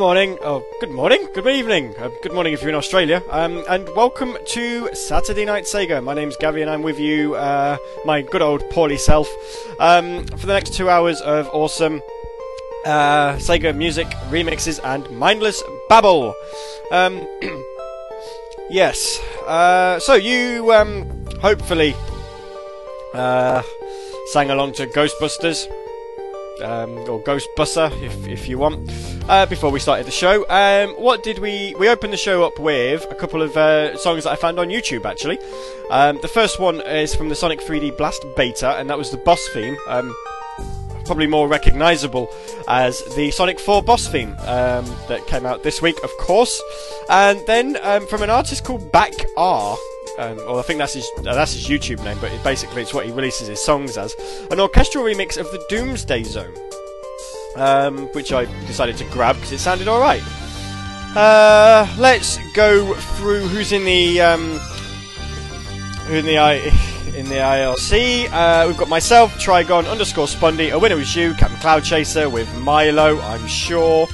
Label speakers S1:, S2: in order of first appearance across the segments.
S1: Good morning, oh, good morning, good evening, uh, good morning if you're in Australia, um, and welcome to Saturday Night Sega. My name's Gavi and I'm with you, uh, my good old poorly self, um, for the next two hours of awesome uh, Sega music, remixes, and mindless babble. Um, yes, uh, so you um, hopefully uh, sang along to Ghostbusters um, or Ghostbuster, if, if you want. Uh, before we started the show, um, what did we? We opened the show up with a couple of uh, songs that I found on YouTube. Actually, um, the first one is from the Sonic 3D Blast beta, and that was the boss theme. Um, probably more recognisable as the Sonic 4 boss theme um, that came out this week, of course. And then um, from an artist called Back R, um, I think that's his uh, that's his YouTube name, but it, basically it's what he releases his songs as an orchestral remix of the Doomsday Zone, um, which I decided to grab because it sounded all right. Uh, let's go through who's in the um, who in the I in the IRC. Uh, we've got myself, Trigon underscore Spundy, a winner was you, Captain Cloud Chaser with Milo, I'm sure.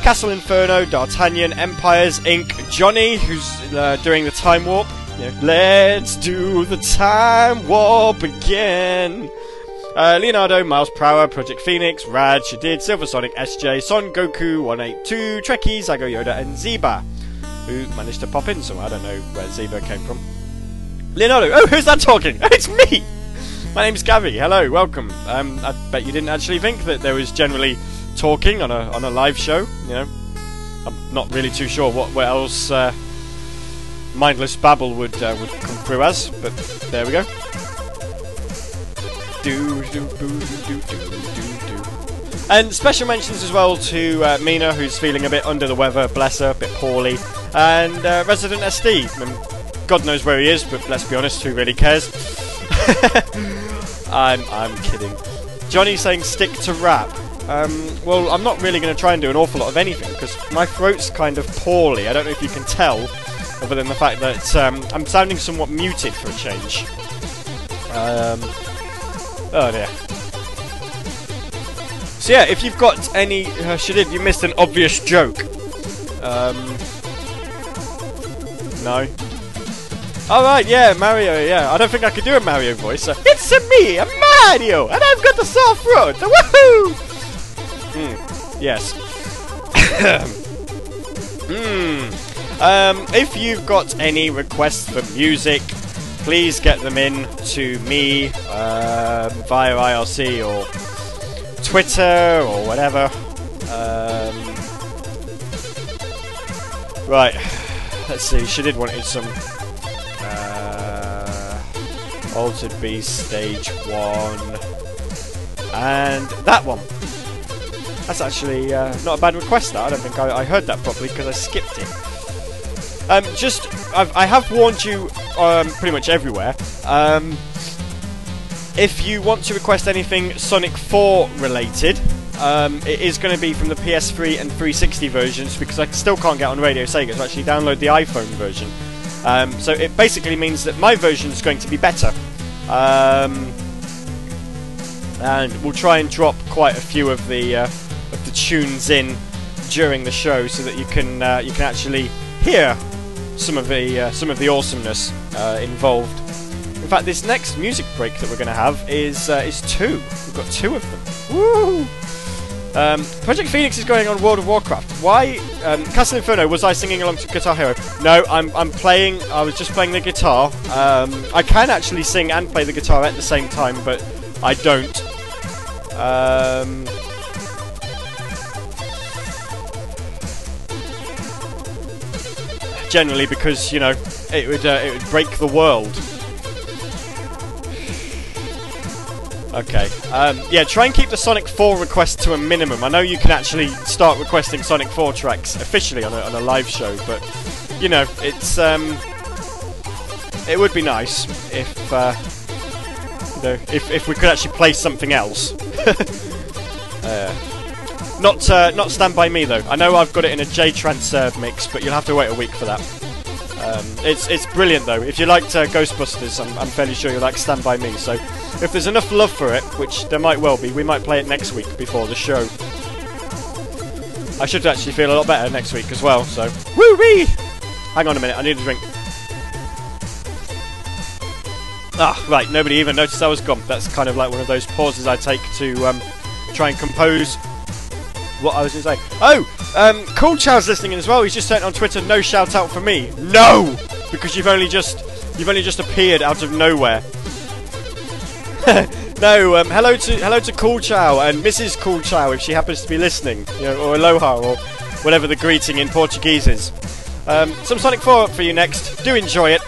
S1: Castle Inferno, D'Artagnan, Empires Inc., Johnny, who's uh, doing the time warp. Let's do the time warp again. Uh, Leonardo, Miles Prower, Project Phoenix, Rad, Shadid, Silver Sonic, SJ, Son Goku, 182, Trekkie, Zago Yoda, and Zeba, who managed to pop in, so I don't know where Zeba came from. Leonardo, oh, who's that talking? It's me! My name's Gavi, hello, welcome. Um, I bet you didn't actually think that there was generally talking on a on a live show, you know. I'm not really too sure what, what else uh, mindless babble would uh, would come through as, but there we go. Do do do. And special mentions as well to uh, Mina, who's feeling a bit under the weather, bless her, a bit poorly, and uh, Resident SD. Mean, God knows where he is, but let's be honest, who really cares? I'm I'm kidding. Johnny saying stick to rap. Um, well, I'm not really going to try and do an awful lot of anything because my throat's kind of poorly. I don't know if you can tell, other than the fact that um, I'm sounding somewhat muted for a change. Um, oh dear. So yeah, if you've got any, uh, Shadid, you missed an obvious joke. Um, no. All right, yeah, Mario. Yeah, I don't think I could do a Mario voice. So. It's a me, a Mario, and I've got the soft road. The Woohoo! Hmm. Yes. Hmm. Um, if you've got any requests for music, please get them in to me um, via IRC or Twitter or whatever. Um, right. Let's see. Shadid wanted some uh, Altered Beast Stage One and that one. That's actually uh, not a bad request. That I don't think I, I heard that properly because I skipped it. Um, just I've, I have warned you um, pretty much everywhere. Um, if you want to request anything Sonic 4 related, um, it is going to be from the PS3 and 360 versions because I still can't get on Radio Sega to actually download the iPhone version. Um, so it basically means that my version is going to be better. Um, and we'll try and drop quite a few of the uh, of the tunes in during the show so that you can uh, you can actually hear some of the uh, some of the awesomeness uh, involved. In fact, this next music break that we're going to have is uh, is two. We've got two of them. Woo! Um, Project Phoenix is going on World of Warcraft. Why? Um, Castle Inferno. Was I singing along to Guitar Hero? No, I'm I'm playing. I was just playing the guitar. Um, I can actually sing and play the guitar at the same time, but I don't. Um, generally, because you know it would uh, it would break the world. Okay. Um, yeah, try and keep the Sonic 4 requests to a minimum. I know you can actually start requesting Sonic 4 tracks officially on a, on a live show, but you know it's um, it would be nice if. Uh, you know, if, if we could actually play something else. uh, not uh, not Stand By Me though. I know I've got it in a J-Trans mix, but you'll have to wait a week for that. Um, it's it's brilliant though. If you liked uh, Ghostbusters, I'm, I'm fairly sure you'll like Stand By Me. So if there's enough love for it, which there might well be, we might play it next week before the show. I should actually feel a lot better next week as well. So, woo wee! Hang on a minute, I need a drink. Ah, right, nobody even noticed I was gone. That's kind of like one of those pauses I take to um, try and compose what I was going to say. Oh, um, Cool Chow's listening in as well. He's just sent on Twitter, no shout out for me. No! Because you've only just, you've only just appeared out of nowhere. no, um, hello to hello to Cool Chow and Mrs. Cool Chow if she happens to be listening, you know, or aloha or whatever the greeting in Portuguese is. Um, some Sonic 4 for you next. Do enjoy it.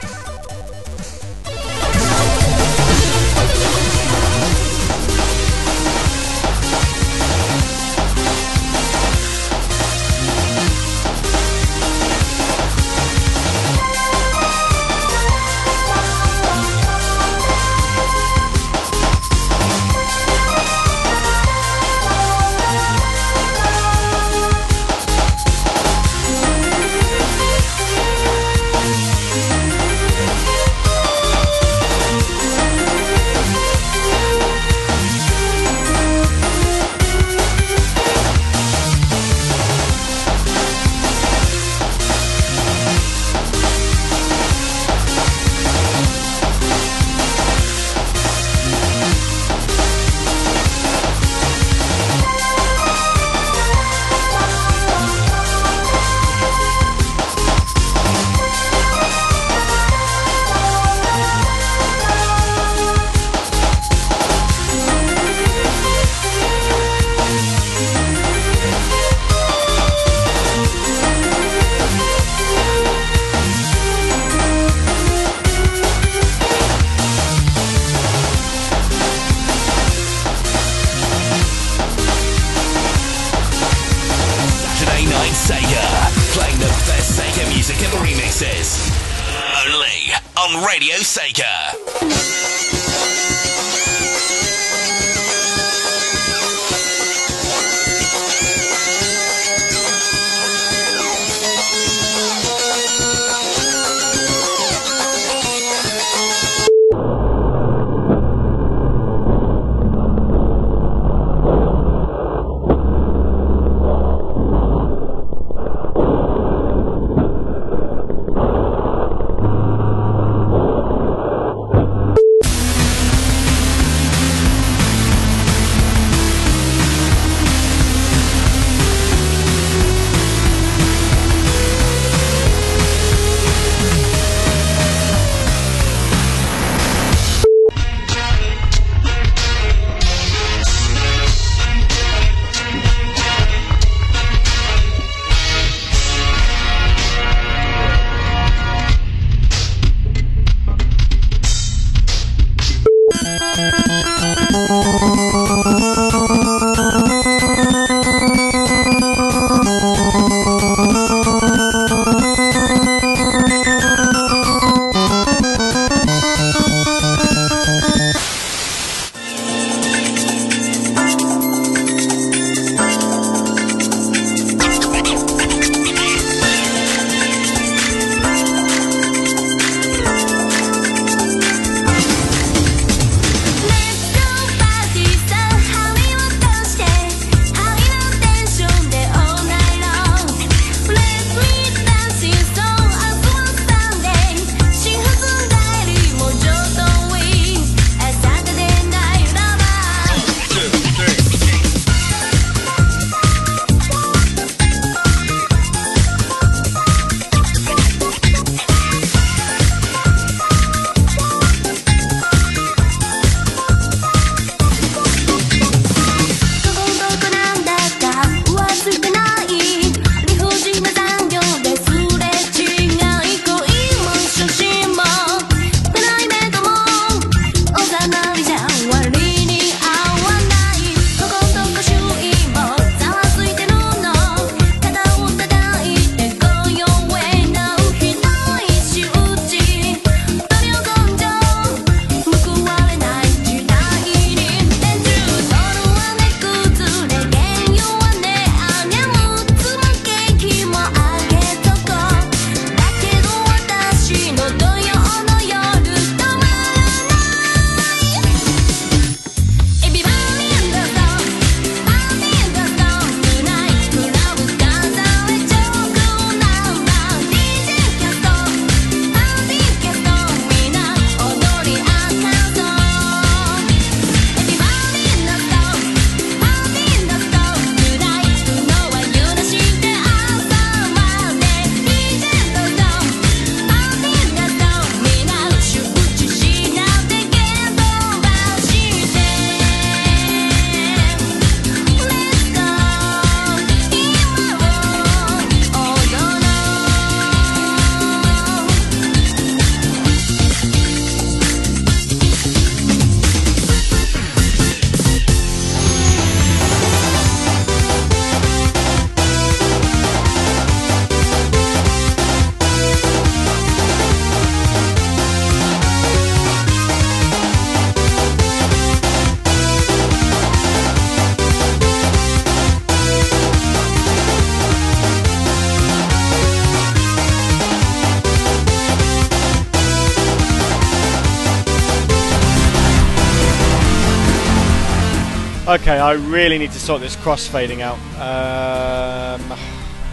S1: Okay, I really need to sort this crossfading out. Um,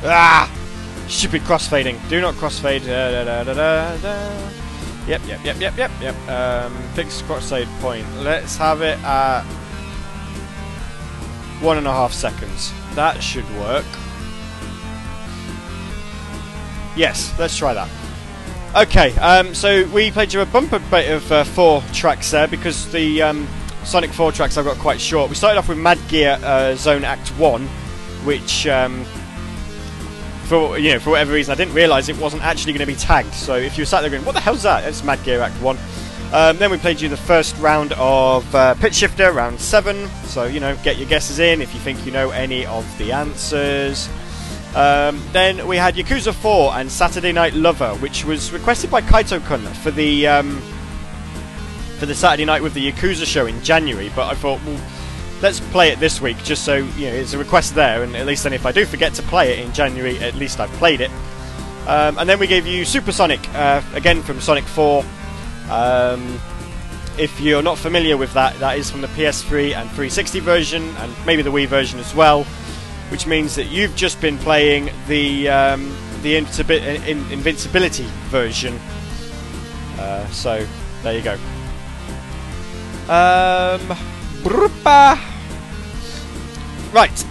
S1: ah! Stupid crossfading. Do not crossfade. Da, da, da, da, da. Yep, yep, yep, yep, yep, yep. Um, fixed crossfade point. Let's have it at one and a half seconds. That should work. Yes, let's try that. Okay, um, so we played you a bumper bit of uh, four tracks there because the um, Sonic 4 tracks I've got quite short. We started off with Mad Gear uh, Zone Act 1, which, um, for you know, for whatever reason, I didn't realise it wasn't actually going to be tagged. So if you sat there going, what the hell's that? It's Mad Gear Act 1. Um, then we played you the first round of uh, Pitch Shifter, round 7. So, you know, get your guesses in if you think you know any of the answers. Um, then we had Yakuza 4 and Saturday Night Lover, which was requested by Kaito Kun for the um, for the Saturday night with the Yakuza show in January. But I thought, well, let's play it this week, just so you know it's a request there, and at least then if I do forget to play it in January, at least I've played it. Um, and then we gave you Supersonic uh, again from Sonic 4. Um, if you're not familiar with that, that is from the PS3 and 360 version, and maybe the Wii version as well which means that you've just been playing the um, the invincibility version. Uh, so there you go. Um, right.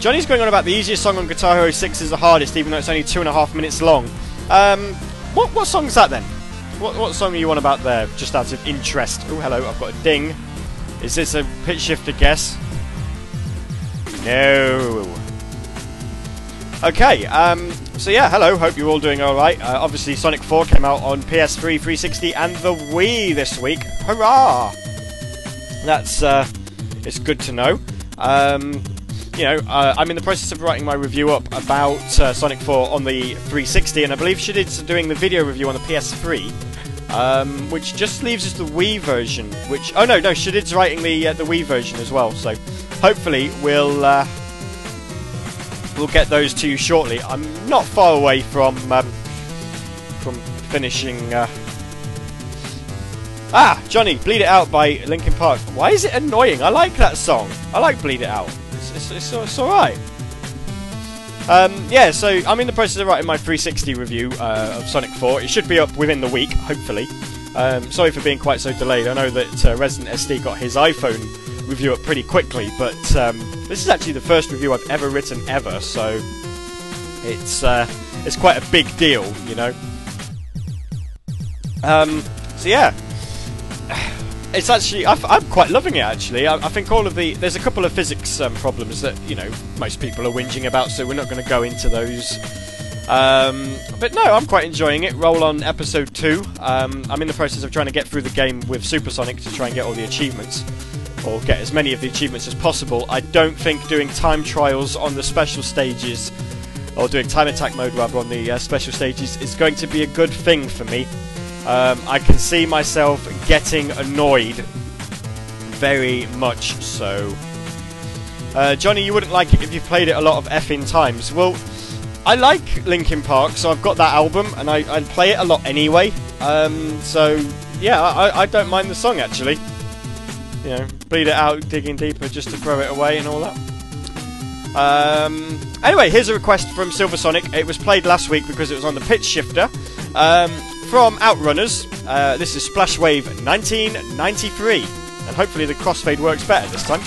S1: Johnny's going on about the easiest song on Guitar Hero 6 is the hardest, even though it's only two and a half minutes long. Um, what what song is that then? What what song are you on about there? Just out of interest. Oh, hello, I've got a ding. Is this a pitch shifter guess? No. Okay, um, so yeah, hello, hope you're all doing alright. Uh, obviously, Sonic 4 came out on PS3, 360, and the Wii this week. Hurrah! That's, uh, it's good to know. Um, you know, uh, I'm in the process of writing my review up about uh, Sonic 4 on the 360, and I believe Shadid doing the video review on the PS3. Um, which just leaves us the Wii version. Which oh no no, Shadid's writing the uh, the Wii version as well. So hopefully we'll uh, we'll get those to you shortly. I'm not far away from um, from finishing. Uh... Ah, Johnny, "Bleed It Out" by Linkin Park. Why is it annoying? I like that song. I like "Bleed It Out." It's it's, it's, it's all right. Um, yeah, so I'm in the process of writing my 360 review uh, of Sonic 4. It should be up within the week, hopefully. Um, sorry for being quite so delayed. I know that uh, Resident SD got his iPhone review it pretty quickly, but um, this is actually the first review I've ever written ever, so it's uh, it's quite a big deal, you know. Um, so yeah, it's actually i am quite loving it actually. I, I, think all of the there's a couple of physics um, problems that you know most people are whinging about, so we're not going to go into those. Um, but no, I'm quite enjoying it. Roll on episode two. Um, I'm in the process of trying to get through the game with Supersonic to try and get all the achievements or get as many of the achievements as possible. I don't think doing time trials on the special stages, or doing time attack mode rather on the uh, special stages, is going to be a good thing for me. Um, I can see myself getting annoyed, very much so. Uh, Johnny, you wouldn't like it if you played it a lot of effing times. Well, I like Linkin Park, so I've got that album, and I, I play it a lot anyway. Um, so yeah, I, I don't mind the song actually you know, bleed it out, digging deeper just to throw it away and all that. Um, anyway, here's a request from Silver Sonic. It was played last week because it was on the pitch shifter. Um, from Outrunners, uh, this is Splash Wave 1993. And hopefully the crossfade works better this time.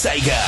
S2: Sega.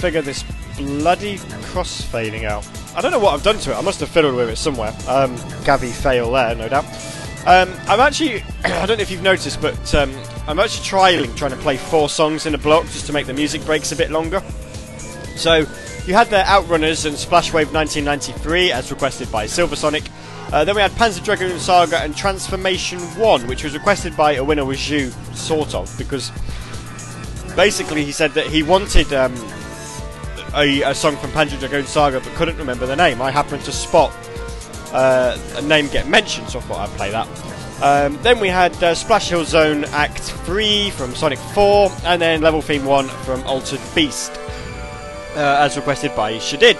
S1: Figure this bloody crossfading out. I don't know what I've done to it. I must have fiddled with it somewhere. Um, Gavi fail there, no doubt. Um, I'm actually, I don't know if you've noticed, but um, I'm actually trialing trying to play four songs in a block just to make the music breaks a bit longer. So you had the Outrunners and Splashwave 1993 as requested by Silversonic. Uh, then we had Panzer Dragoon Saga and Transformation 1, which was requested by A Winner Was You, sort of, because basically he said that he wanted um, a, a, song from Panzer Dragoon Saga but couldn't remember the name. I happened to spot uh, a name get mentioned, so I thought I'd play that. Um, then we had uh, Splash Hill Zone Act 3 from Sonic 4, and then Level Theme 1 from Altered Beast, uh, as requested by Shadid.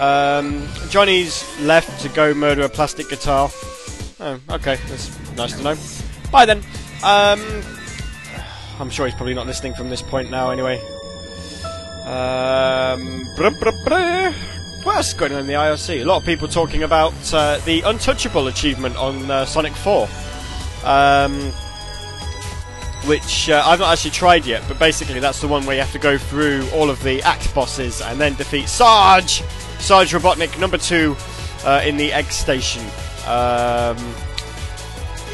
S1: Um, Johnny's left to go murder a plastic guitar. Oh, okay, that's nice to know. Bye then. Um, I'm sure he's probably not listening from this point now, anyway. Um, what else is going on in the IRC? A lot of people talking about uh, the untouchable achievement on uh, Sonic 4. Um, which uh, I've not actually tried yet, but basically that's the one where you have to go through all of the act bosses and then defeat Sarge! Sarge Robotnik, number two, uh, in the egg station. Um,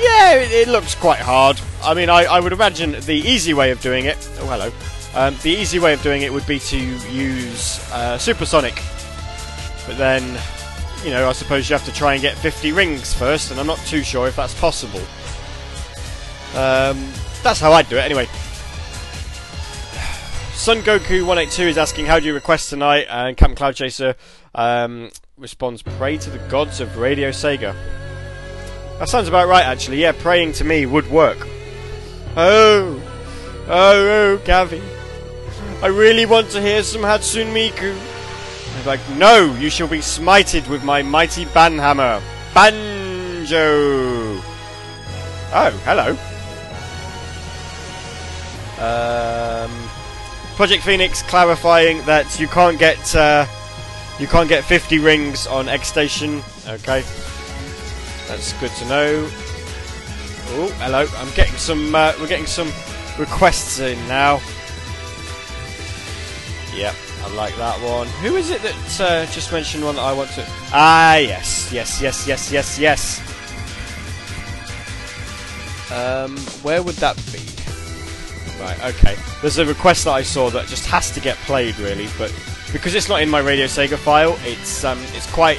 S1: yeah, it, it, looks quite hard. I mean, I, I, would imagine the easy way of doing it. Oh, hello. Um, the easy way of doing it would be to use uh, Supersonic. But then, you know, I suppose you have to try and get 50 rings first, and I'm not too sure if that's possible. Um, that's how I'd do it anyway. Sun Goku 182 is asking, How do you request tonight? And Captain Cloud Chaser um, responds, Pray to the gods of Radio Sega. That sounds about right, actually. Yeah, praying to me would work. Oh, oh, oh, Gavi. I really want to hear some Hatsune Miku. I'm like, no, you shall be smited with my mighty banhammer. Banjo! Oh, hello. Um, Project Phoenix clarifying that you can't get uh, you can't get 50 rings on Egg Station. Okay, that's good to know. Oh, hello. I'm getting some. Uh, we're getting some requests in now. Yep, I like that one. Who is it that uh, just mentioned one that I want to? Ah, yes, yes, yes, yes, yes, yes. Um, where would that be? Right, okay. There's a request that I saw that just has to get played, really, but because it's not in my Radio Sega file, it's um, it's quite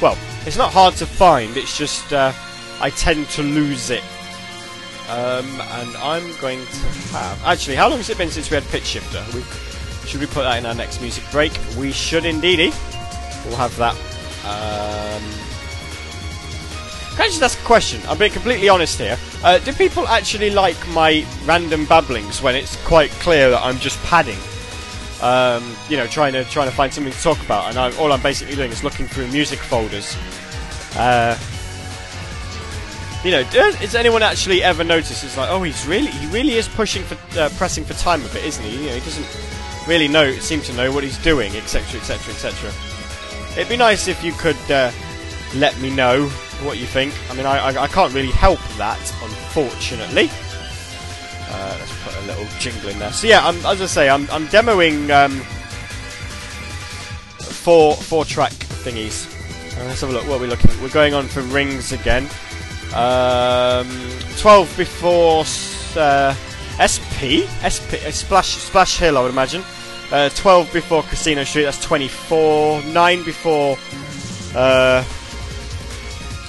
S1: well. It's not hard to find. It's just uh, I tend to lose it. Um, and I'm going to have actually. How long has it been since we had Pitch Shifter? We, should we put that in our next music break? We should indeedy. We'll have that. Um, can I just ask a question? I'm being completely honest here. Uh, do people actually like my random babblings when it's quite clear that I'm just padding? Um, you know, trying to trying to find something to talk about, and I'm, all I'm basically doing is looking through music folders. Uh, you know, does anyone actually ever notice? It's like, oh, he's really, he really is pushing for, uh, pressing for time a bit, isn't he? You know, he doesn't really know, seem to know what he's doing, etc., etc., etc. It'd be nice if you could uh, let me know what you think. I mean, I, I, I can't really help that, unfortunately. Uh, let's put a little jingle in there. So yeah, I'm, as I say, I'm, I'm demoing um, four four track thingies. Uh, let's have a look. What are we looking? We're going on for rings again. Um, Twelve before uh, SP, SP, uh, Splash Splash Hill, I would imagine. Uh, Twelve before Casino Street. That's twenty-four. Nine before. Uh,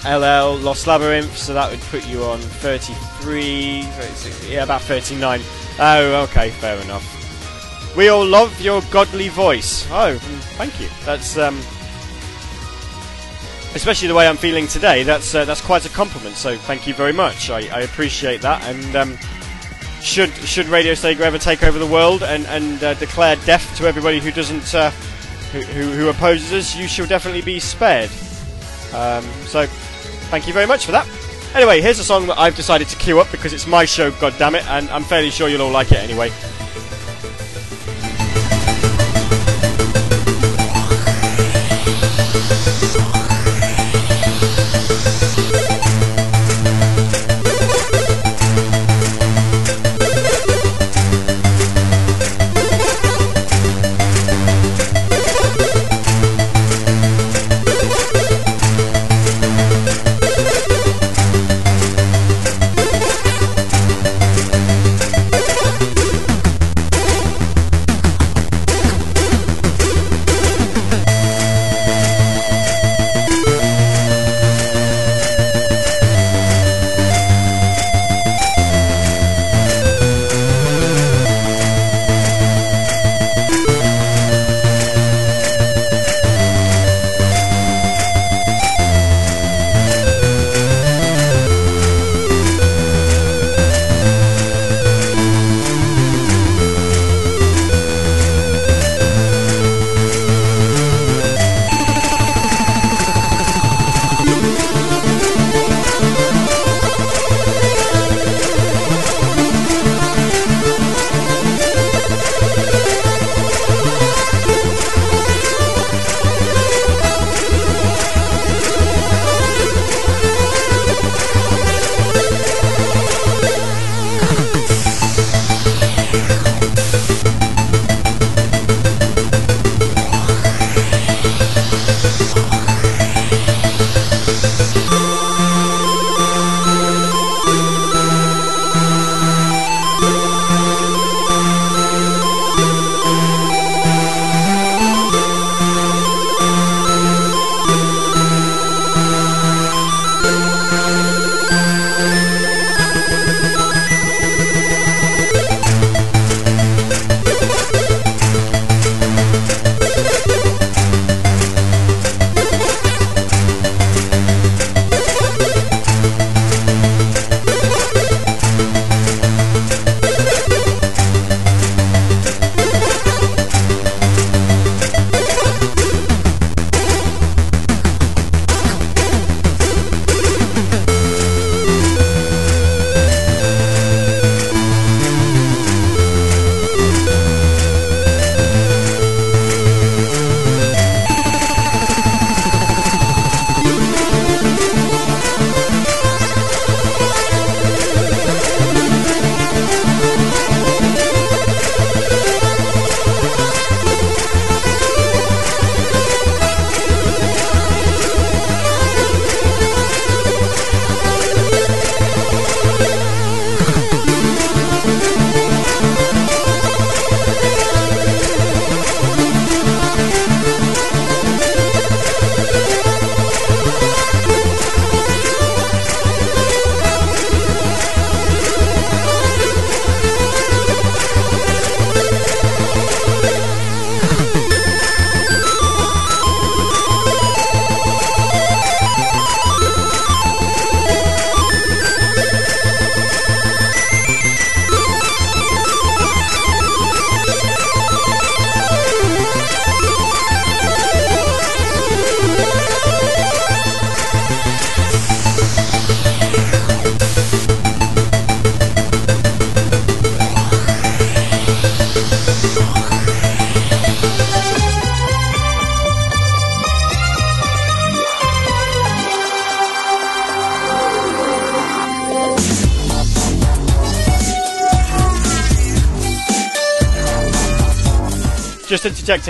S1: LL Lost Labyrinth, so that would put you on 33, 36, yeah, about 39. Oh, okay, fair enough. We all love your godly voice. Oh, thank you. That's um, especially the way I'm feeling today. That's uh, that's quite a compliment. So thank you very much. I, I appreciate that. And um, should should Radio Sega ever take over the world and and uh, declare death to everybody who doesn't uh, who, who, opposes us, you shall definitely be spared. Um, so Thank you very much for that. Anyway, here's a song that I've decided to queue up because it's my show, goddammit, and I'm fairly sure you'll all like it anyway.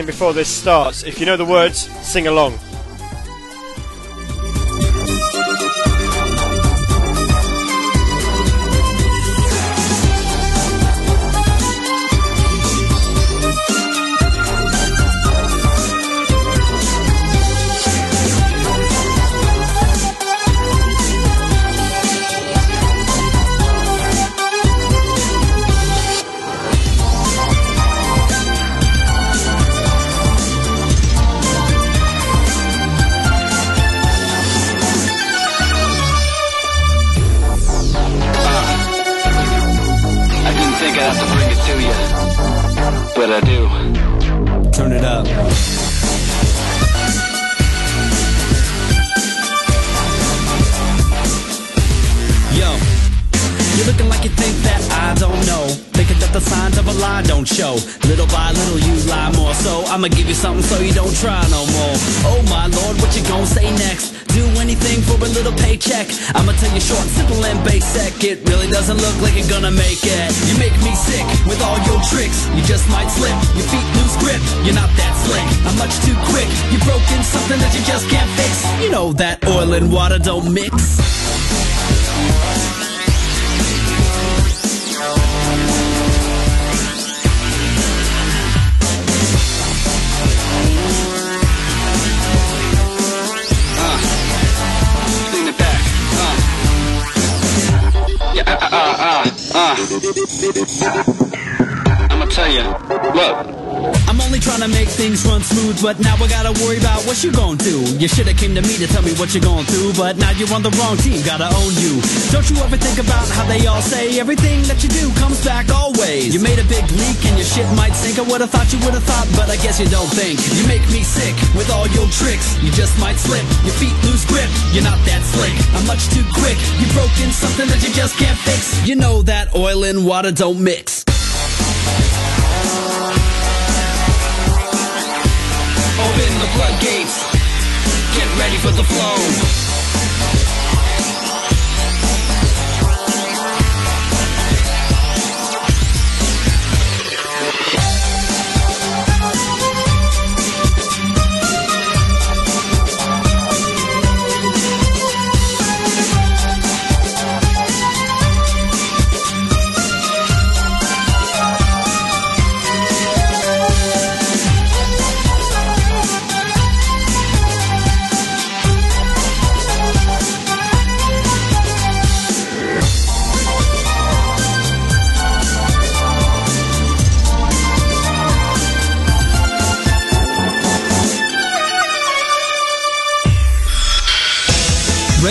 S1: Before this starts. If you know the words, sing along.
S3: Don't try no more. Oh my lord, what you gonna say next? Do anything for a little paycheck. I'ma tell you short, simple, and basic. It really doesn't look like you're gonna make it. You make me sick with all your tricks. You just might slip. Your feet lose grip. You're not that slick. I'm much too quick. You've broken something that you just can't fix. You know that oil and water don't mix.
S4: I'ma tell you, look.
S3: I'm only trying to make things run smooth, but now I gotta worry about what you gon' do. You shoulda came to me to tell me what you're going through, but now you're on the wrong team, gotta own you. Don't you ever think about how they all say everything that you do comes back always? You made a big leak and your shit might sink. I would've thought you would've thought, but I guess you don't think. You make me sick with all your tricks. You just might slip, your feet lose grip. You're not that slick. I'm much too quick. You've broken something that you just can't fix. You know that oil and water don't mix.
S4: Open the floodgates. Get ready for the flow.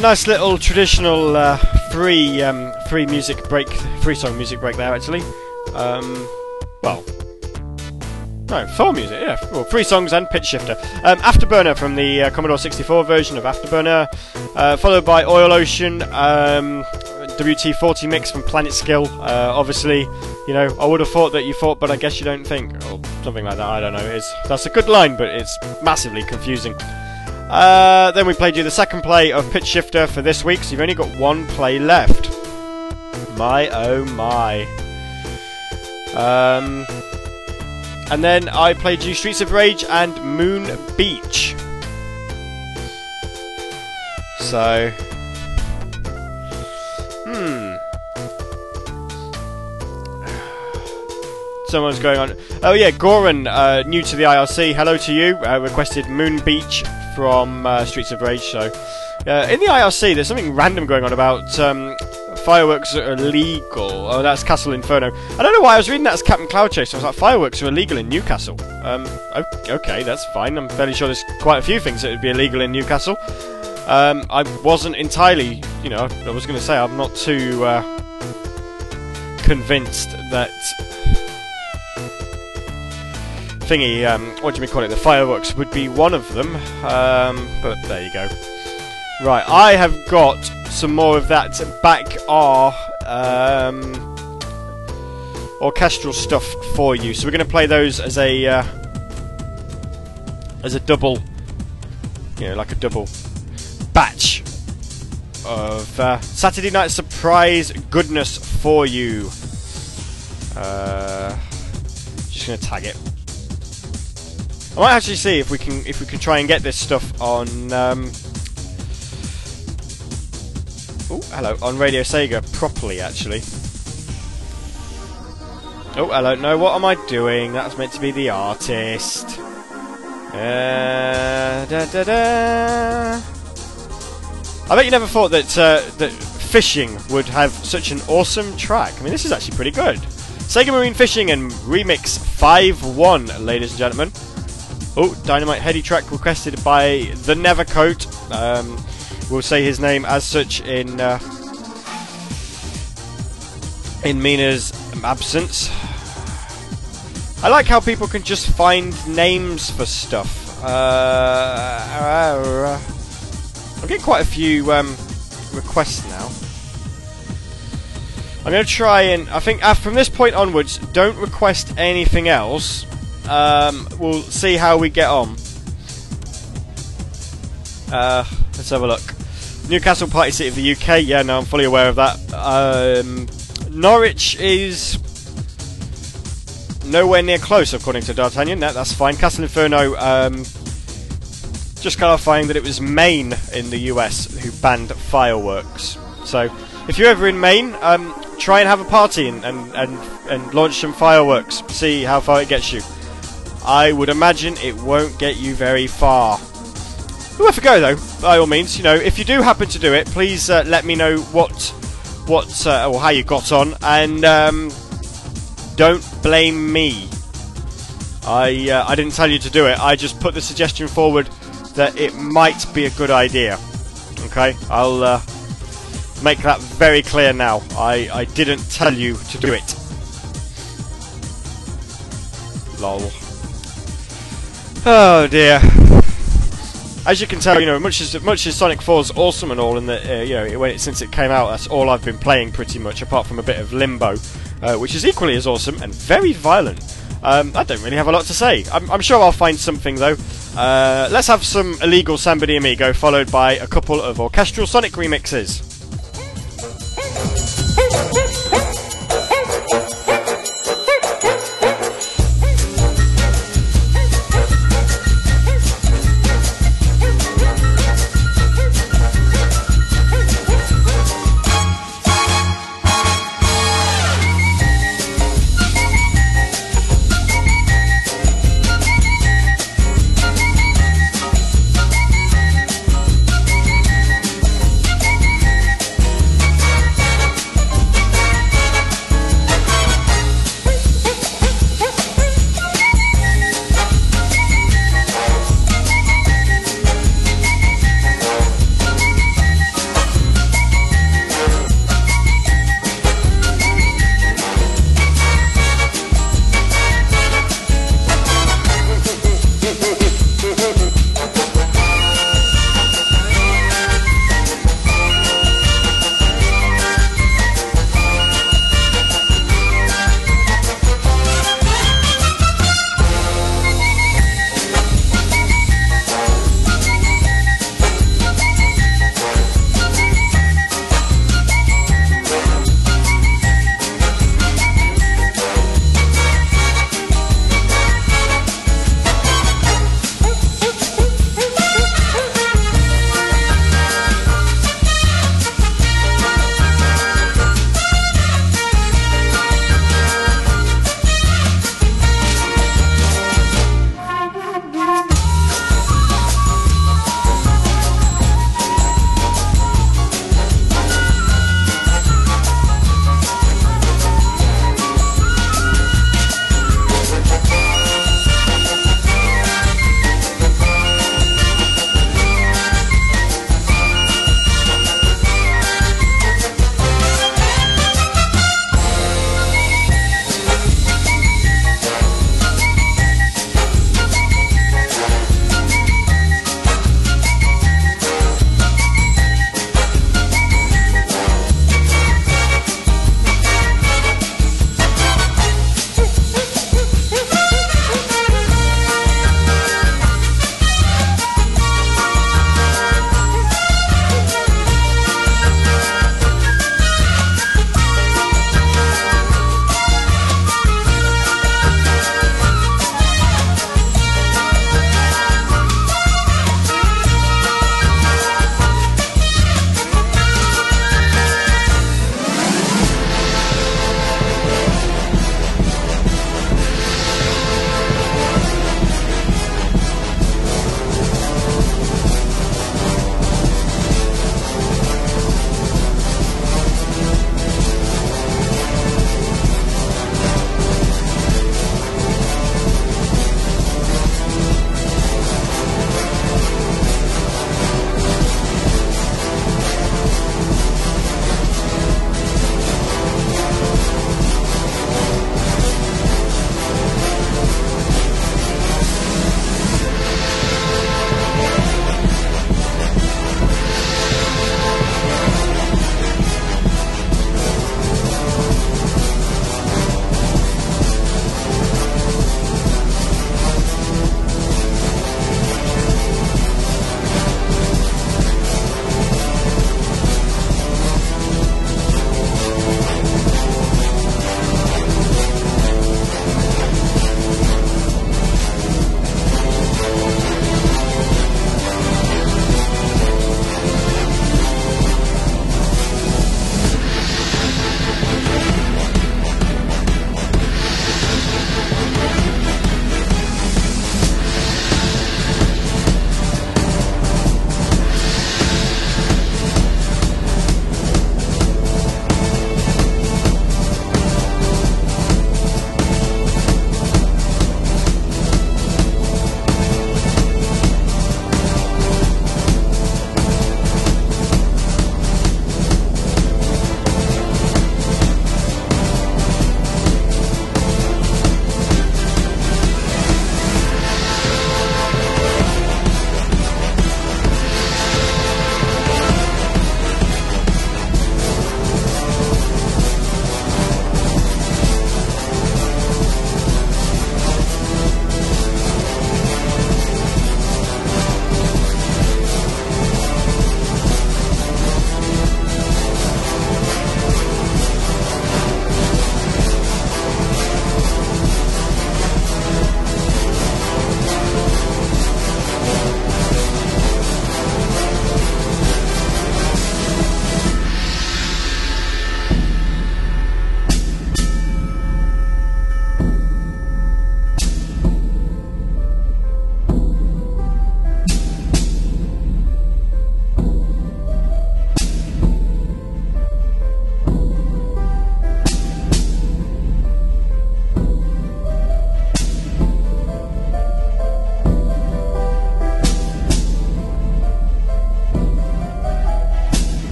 S1: Nice little traditional uh, free um, free music break, free song music break there actually. Um, well, no, four music, yeah. Well, three songs and pitch shifter. Um, Afterburner from the uh, Commodore 64 version of Afterburner, uh, followed by Oil Ocean, um, WT40 mix from Planet Skill. Uh, obviously, you know, I would have thought that you thought, but I guess you don't think, or something like that. I don't know. It's that's a good line, but it's massively confusing. Uh, then we played you the second play of Pitch Shifter for this week, so you've only got one play left. My oh my. Um, and then I played you Streets of Rage and Moon Beach. So. Hmm. Someone's going on. Oh yeah, Goran, uh, new to the IRC. Hello to you. Uh, requested Moon Beach from uh, Streets of Rage. So, uh, in the IRC, there's something random going on about um, fireworks are illegal. Oh, that's Castle Inferno. I don't know why I was reading that as Captain Cloud Chase. I was like, fireworks are illegal in Newcastle. Um, okay, that's fine. I'm fairly sure there's quite a few things that would be illegal in Newcastle. Um, I wasn't entirely, you know, I was going to say I'm not too uh, convinced that thingy, um, what do you call it, the fireworks would be one of them, um, but there you go. Right, I have got some more of that back R um, orchestral stuff for you. So we're going to play those as a uh, as a double, you know, like a double batch of uh, Saturday night surprise goodness for you. Uh, just going to tag it. I might actually see if we can if we can try and get this stuff on. Um, oh, hello, on Radio Sega properly actually. Oh, hello. No, what am I doing? That's meant to be the artist. Uh, da, da, da. I bet you never thought that uh, that fishing would have such an awesome track. I mean, this is actually pretty good. Sega Marine Fishing and Remix 5-1, ladies and gentlemen. Oh, Dynamite Headdy track requested by the Nevercoat. Um, we'll say his name as such in uh, in Mina's absence. I like how people can just find names for stuff. Uh, I'm getting quite a few um, requests now. I'm going to try and I think uh, from this point onwards, don't request anything else um, we'll see how we get on. Uh, let's have a look. Newcastle, party city of the UK. Yeah, no, I'm fully aware of that. Um, Norwich is nowhere near close, according to D'Artagnan. That, that's fine. Castle Inferno. Um, just clarifying that it was Maine in the US who banned fireworks. So, if you're ever in Maine, um, try and have a party and, and, and, and launch some fireworks. See how far it gets you. I would imagine it won't get you very far. Worth a go though, by all means. You know, if you do happen to do it, please uh, let me know what, what, uh, or how you got on, and um, don't blame me. I, uh, I didn't tell you to do it. I just put the suggestion forward that it might be a good idea. Okay, I'll uh, make that very clear now. I, I didn't tell you to do it. Lol. Oh dear. As you can tell, you know, much as much as Sonic 4 is awesome and all, and that uh, you know, when it, since it came out, that's all I've been playing pretty much, apart from a bit of Limbo, uh, which is equally as awesome and very violent. Um, I don't really have a lot to say. I'm, I'm sure I'll find something though. Uh, let's have some illegal Samba Amigo, followed by a couple of orchestral Sonic remixes.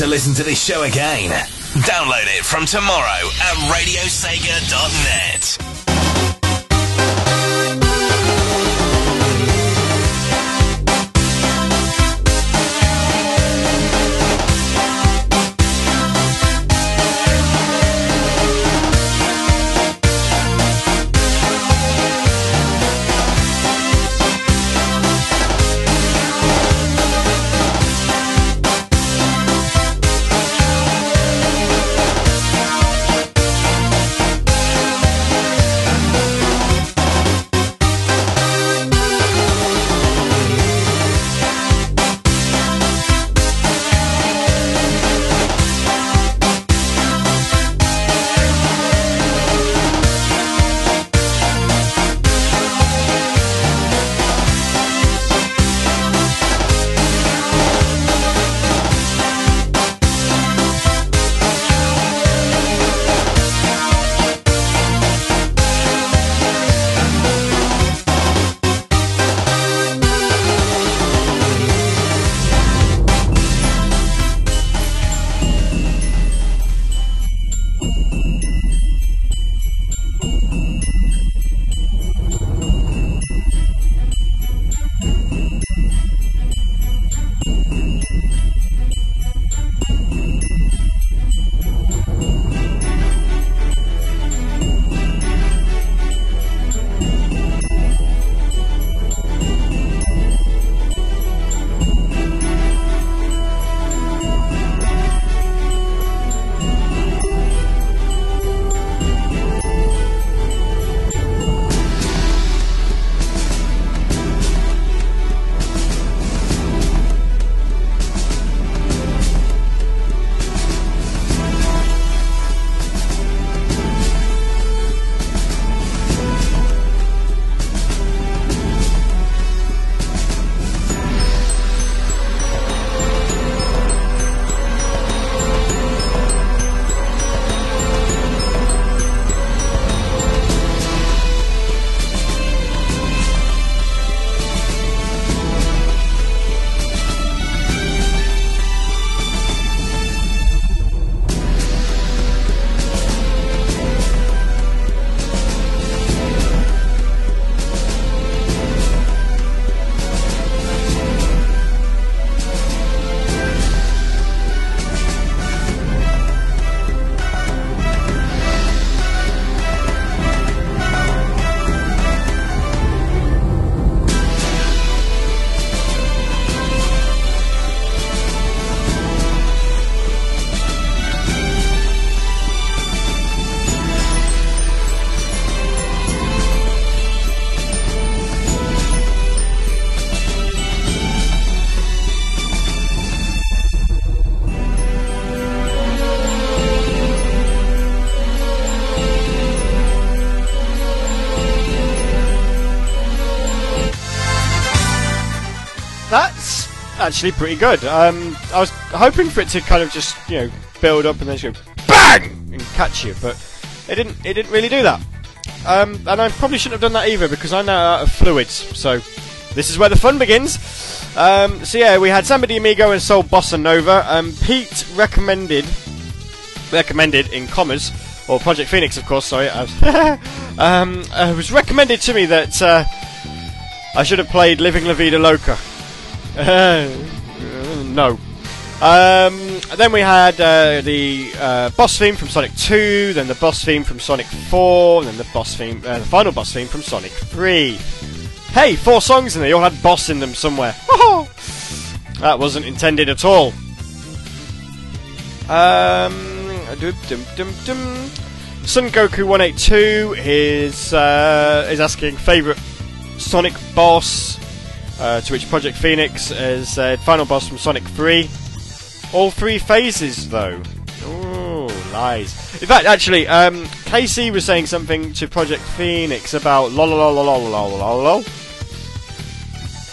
S2: To listen to this show again? Download it from tomorrow at radiosega.net.
S1: actually pretty good. Um, I was hoping for it to kind of just you know build up and then just go bang and catch you, but it didn't. It didn't really do that. Um, and I probably shouldn't have done that either because I'm now out of fluids. So this is where the fun begins. Um, so yeah, we had Samba de Amigo and Soul Bossa Nova. Um, Pete recommended recommended in commas or Project Phoenix, of course. Sorry, I was, um, uh, it was recommended to me that uh, I should have played Living La Vida Loca. No. Um, then we had uh, the uh, boss theme from Sonic 2, then the boss theme from Sonic 4, and then the boss theme, uh, the final boss theme from Sonic 3. Hey, four songs and they all had boss in them somewhere. that wasn't intended at all. Um, dum, dum, dum, dum. Sun Goku 182 is uh, is asking favourite Sonic boss, uh, to which Project Phoenix has uh, final boss from Sonic 3. All three phases, though. Ooh, lies. In fact, actually, um, Casey was saying something to Project Phoenix about lol lol lol lol lol lol lol.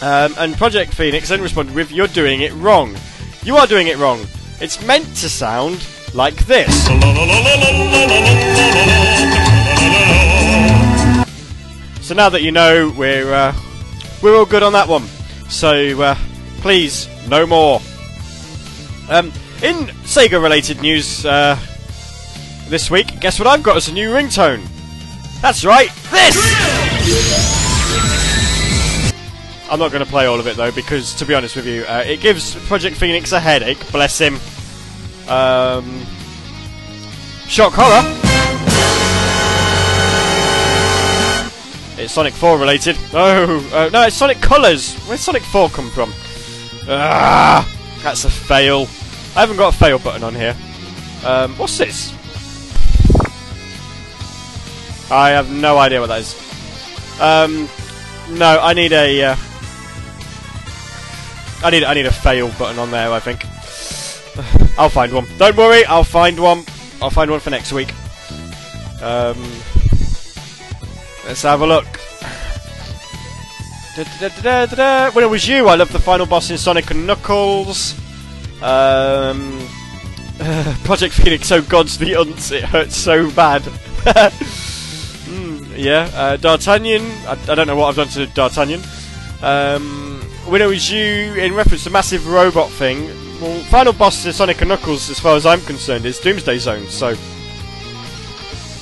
S1: Um, and Project Phoenix then responded with, You're doing it wrong. You are doing it wrong. It's meant to sound like this. So now that you know, we're uh, we're all good on that one. So uh, please, no more. Um, In Sega related news uh, this week, guess what I've got as a new ringtone? That's right, this! I'm not going to play all of it though, because to be honest with you, uh, it gives Project Phoenix a headache, bless him. Um, shock horror! It's Sonic 4 related. Oh, no, it's Sonic Colors. Where's Sonic 4 come from? Ah, that's a fail. I haven't got a fail button on here. Um, what's this? I have no idea what that is. Um, no, I need a. Uh, I need I need a fail button on there. I think. I'll find one. Don't worry, I'll find one. I'll find one for next week. Um, let's have a look. Da, da, da. When it was you, I loved the final boss in Sonic and Knuckles. Um, Project Phoenix, so God's the unts, it hurts so bad. mm, yeah, uh, D'Artagnan, I, I, don't know what I've done to D'Artagnan. Um, when it was you, in reference to massive robot thing, well, final boss in Sonic and Knuckles, as far as I'm concerned, is Doomsday Zone, so.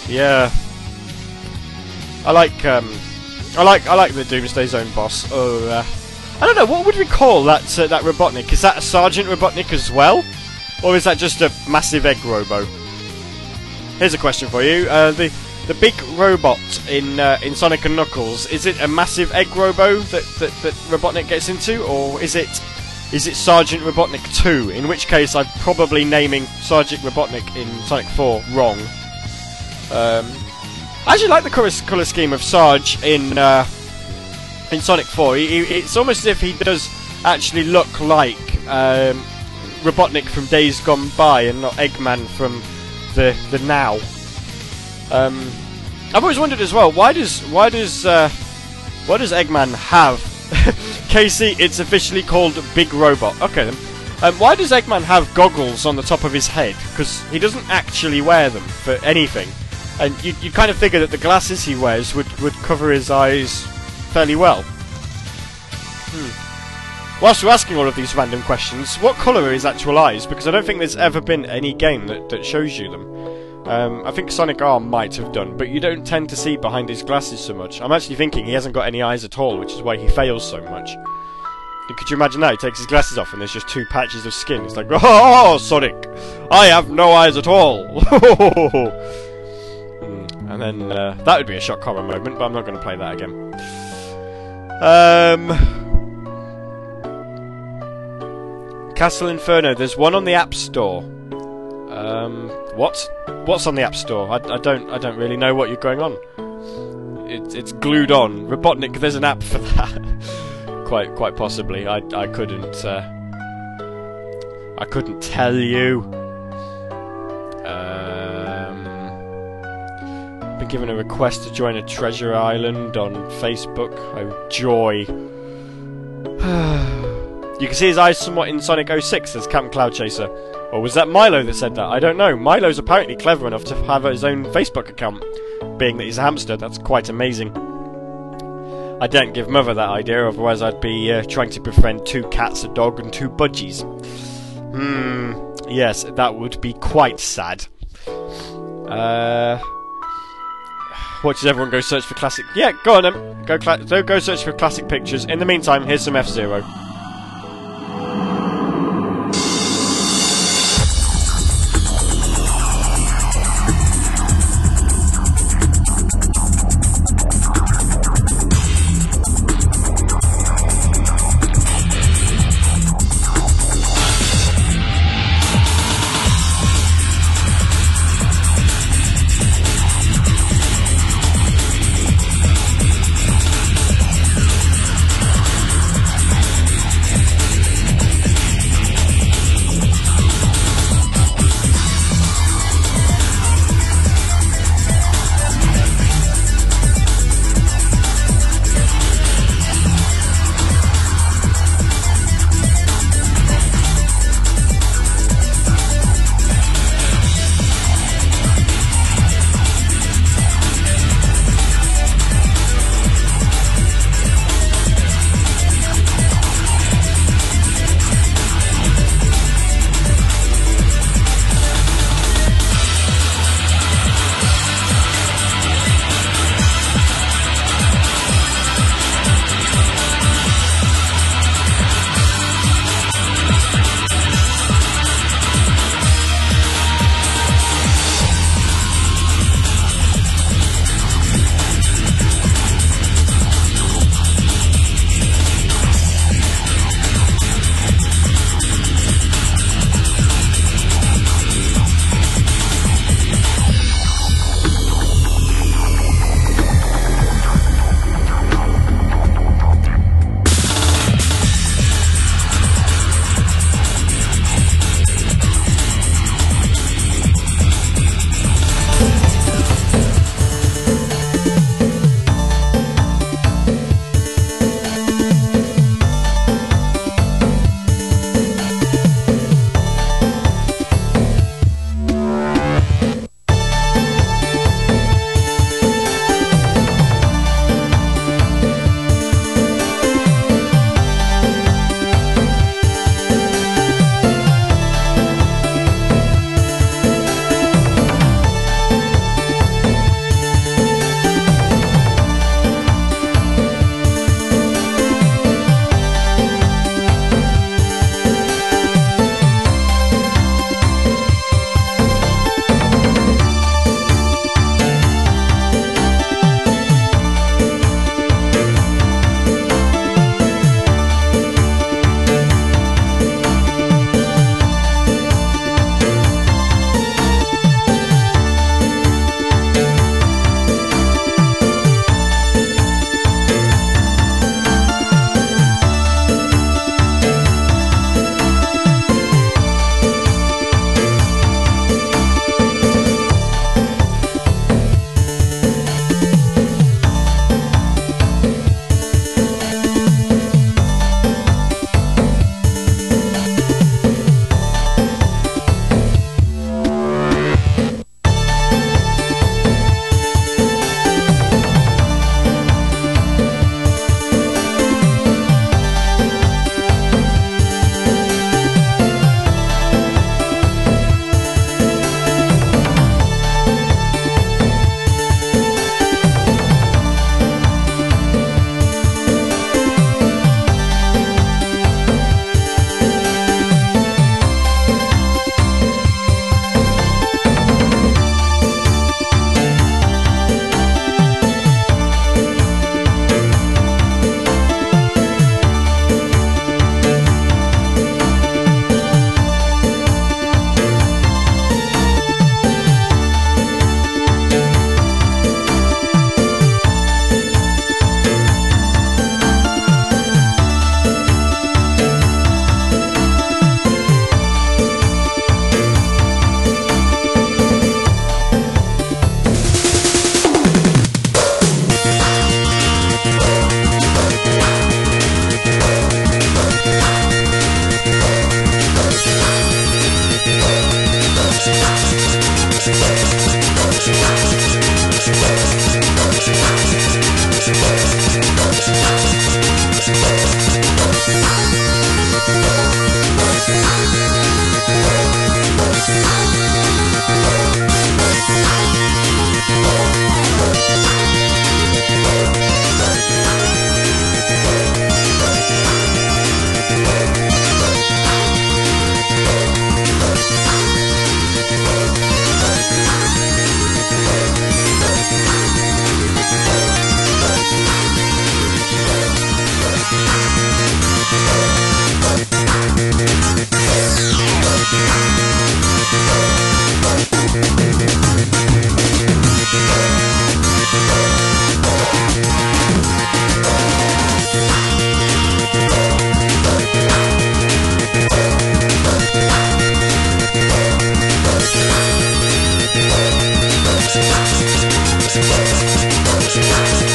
S1: Yeah. I like, um, I like I like the Doomsday Zone boss. Oh, uh, I don't know what would we call that uh, that Robotnik? Is that a Sergeant Robotnik as well, or is that just a massive egg robo? Here's a question for you: uh, the the big robot in uh, in Sonic and Knuckles is it a massive egg robo that, that that Robotnik gets into, or is it is it Sergeant Robotnik 2? In which case, I'm probably naming Sergeant Robotnik in Sonic 4 wrong. Um, I actually like the colour, colour scheme of Sarge in uh, in Sonic 4. He, he, it's almost as if he does actually look like um, Robotnik from Days Gone By and not Eggman from the the now. Um, I've always wondered as well why does why does uh, why does Eggman have Casey? It's officially called Big Robot. Okay then. Um, why does Eggman have goggles on the top of his head? Because he doesn't actually wear them for anything and you you kind of figure that the glasses he wears would would cover his eyes fairly well. Hmm. Whilst we're asking all of these random questions, what colour are his actual eyes? Because I don't think there's ever been any game that, that shows you them. Um, I think Sonic R might have done, but you don't tend to see behind his glasses so much. I'm actually thinking he hasn't got any eyes at all, which is why he fails so much. Could you imagine that? He takes his glasses off and there's just two patches of skin. It's like, oh, Sonic! I have no eyes at all! And then uh, that would be a shock horror moment, but I'm not going to play that again. Um, Castle Inferno. There's one on the App Store. Um, what? What's on the App Store? I, I don't. I don't really know what you're going on. It, it's glued on. Robotnik. There's an app for that. quite, quite possibly. I, I couldn't. Uh, I couldn't tell you. Been given a request to join a treasure island on Facebook. Oh, joy. you can see his eyes somewhat in Sonic 06 as Captain Cloud Chaser. Or was that Milo that said that? I don't know. Milo's apparently clever enough to have his own Facebook account. Being that he's a hamster, that's quite amazing. I don't give Mother that idea, otherwise I'd be uh, trying to befriend two cats, a dog, and two budgies. Hmm, yes, that would be quite sad. Uh, watches everyone go search for classic. Yeah, go on then. Go, cla- go search for classic pictures. In the meantime, here's some F Zero.
S2: Saturday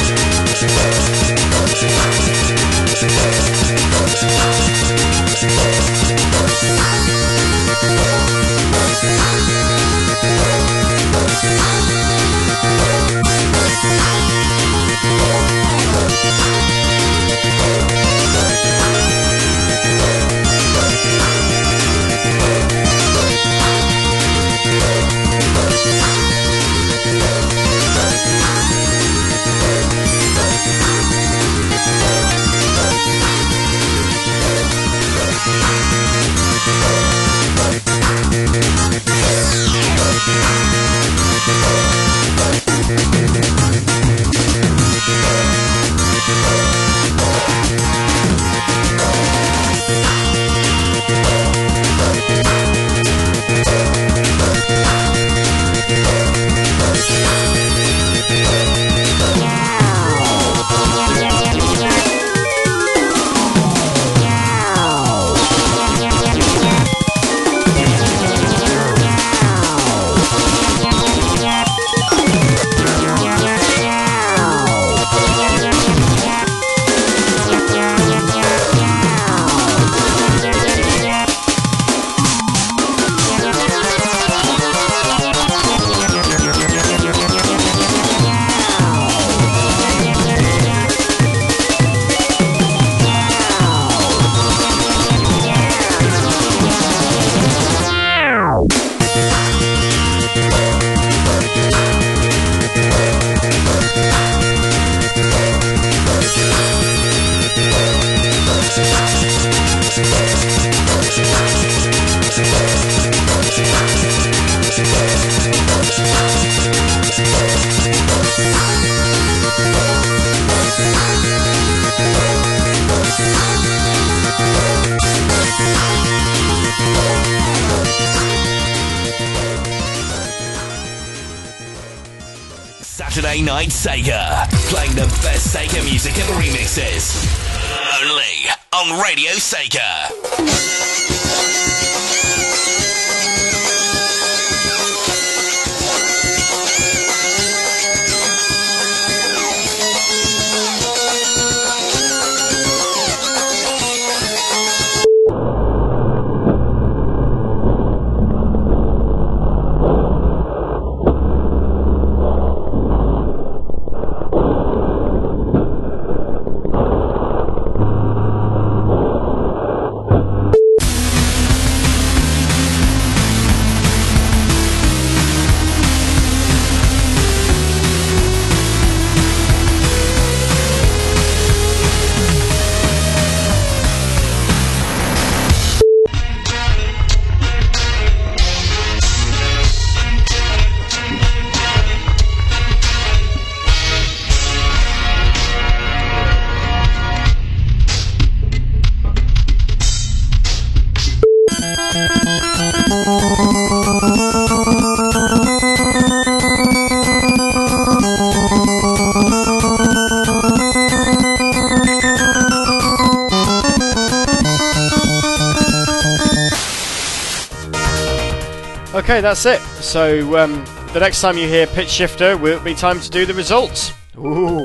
S1: Okay, that's it. So um, the next time you hear Pitch Shifter, will be time to do the results. Ooh.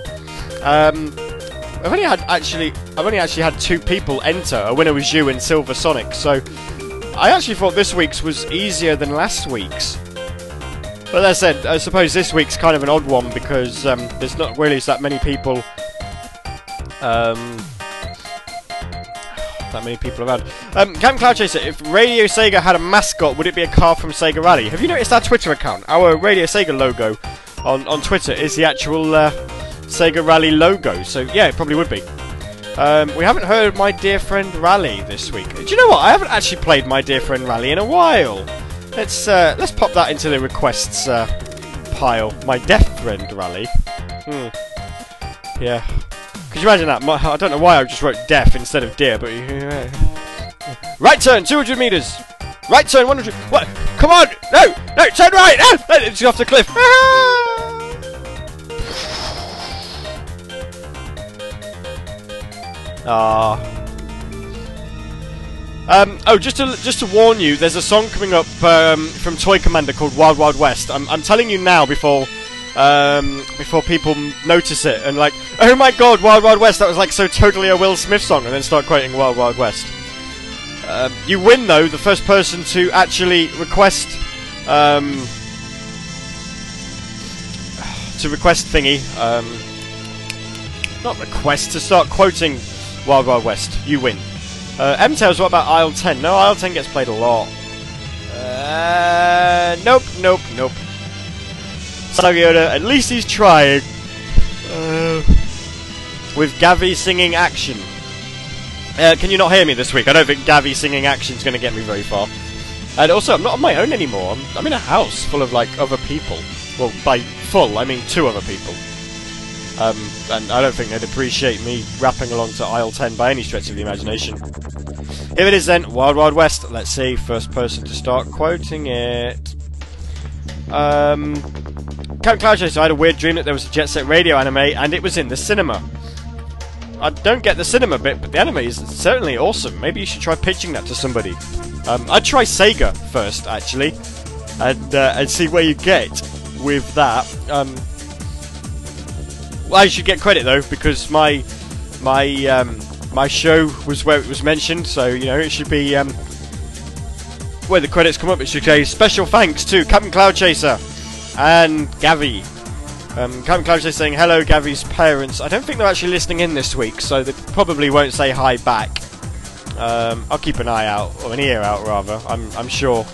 S1: Um, I've only had actually, I've only actually had two people enter. A winner was you and Silver Sonic. So I actually thought this week's was easier than last week's. But that said, I suppose this week's kind of an odd one because um, there's not really that many people. Um, that many people around. Um, Captain Cloud Chaser, if Radio Sega had a mascot, would it be a car from Sega Rally? Have you noticed our Twitter account? Our Radio Sega logo on, on Twitter is the actual uh, Sega Rally logo. So yeah, it probably would be. Um, we haven't heard My Dear Friend Rally this week. Do you know what? I haven't actually played My Dear Friend Rally in a while. Let's uh, let's pop that into the requests uh, pile. My Death Friend Rally. Hmm. Yeah. Could you imagine that? My, I don't know why I just wrote deaf instead of dear, but right turn, 200 meters. Right turn, 100. What? Come on! No, no, turn right! No, it's off the cliff. Ah. Um, oh, just to just to warn you, there's a song coming up um, from Toy Commander called Wild Wild West. I'm, I'm telling you now before um, before people notice it and like, oh my god, Wild Wild West. That was like so totally a Will Smith song, and then start quoting Wild Wild West. Um, you win though, the first person to actually request um, to request thingy. Um, not request to start quoting Wild Wild West. You win. Uh, M Tails, what about Aisle 10? No, Aisle 10 gets played a lot. Uh, nope, nope, nope. At least he's trying. Uh, with Gavi singing action. Uh, can you not hear me this week? I don't think Gavi singing action is going to get me very far. And also, I'm not on my own anymore. I'm, I'm in a house full of like other people. Well, by full, I mean two other people. Um, and I don't think they'd appreciate me rapping along to aisle 10 by any stretch of the imagination. Here it is then, Wild Wild West. Let's see, first person to start quoting it. Um, Captain Cloud Chaser, I had a weird dream that there was a Jet Set Radio anime and it was in the cinema. I don't get the cinema bit, but the anime is certainly awesome. Maybe you should try pitching that to somebody. Um, I'd try Sega first, actually, and uh, and see where you get with that. Um, well, I should get credit though because my my um, my show was where it was mentioned, so you know it should be um, where the credits come up. It should say special thanks to Captain Cloud Chaser and Gavi. Um, Cloud Chaser saying hello, Gavi's parents. I don't think they're actually listening in this week, so they probably won't say hi back. Um, I'll keep an eye out, or an ear out rather. I'm I'm sure.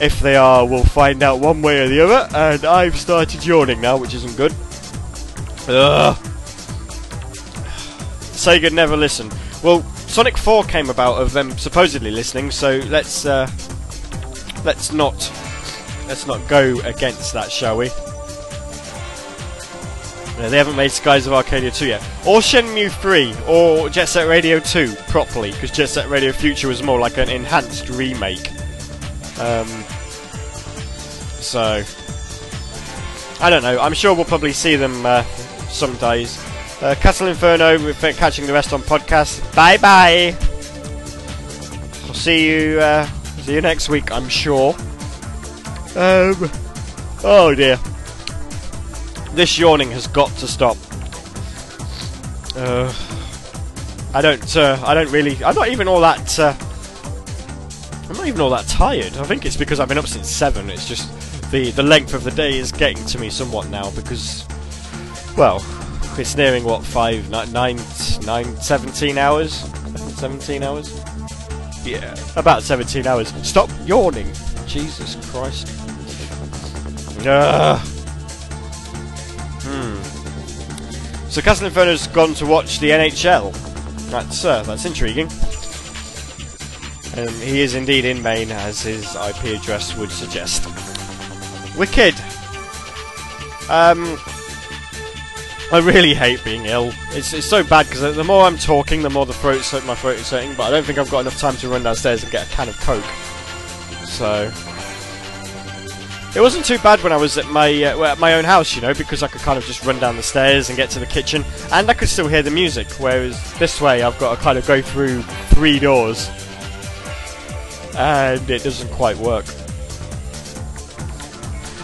S1: If they are, we'll find out one way or the other. And I've started yawning now, which isn't good. Ugh. Sega never listen. Well, Sonic 4 came about of them supposedly listening, so let's uh, let's not let's not go against that, shall we? No, they haven't made Skies of Arcadia 2 yet, or Shenmue 3, or Jet Set Radio 2 properly, because Jet Set Radio Future was more like an enhanced remake. Um, so I don't know. I'm sure we'll probably see them uh, some days. Uh, Castle Inferno, we're catching the rest on podcast. Bye bye. I'll see you. Uh, see you next week. I'm sure. Um. Oh dear. This yawning has got to stop. Uh, I don't. Uh, I don't really. I'm not even all that. Uh, I'm not even all that tired. I think it's because I've been up since seven. It's just the the length of the day is getting to me somewhat now because, well, it's nearing what five, nine, nine, nine, 17 hours, 17 hours. Yeah, about 17 hours. Stop yawning. Jesus Christ. Ugh. Hmm. So Castle Inferno's gone to watch the NHL. That's uh, that's intriguing. Um, he is indeed in Maine, as his IP address would suggest. Wicked. Um, I really hate being ill. It's, it's so bad because the more I'm talking, the more the throat my throat is hurting. But I don't think I've got enough time to run downstairs and get a can of Coke. So it wasn't too bad when I was at my uh, at my own house, you know, because I could kind of just run down the stairs and get to the kitchen, and I could still hear the music. Whereas this way, I've got to kind of go through three doors, and it doesn't quite work.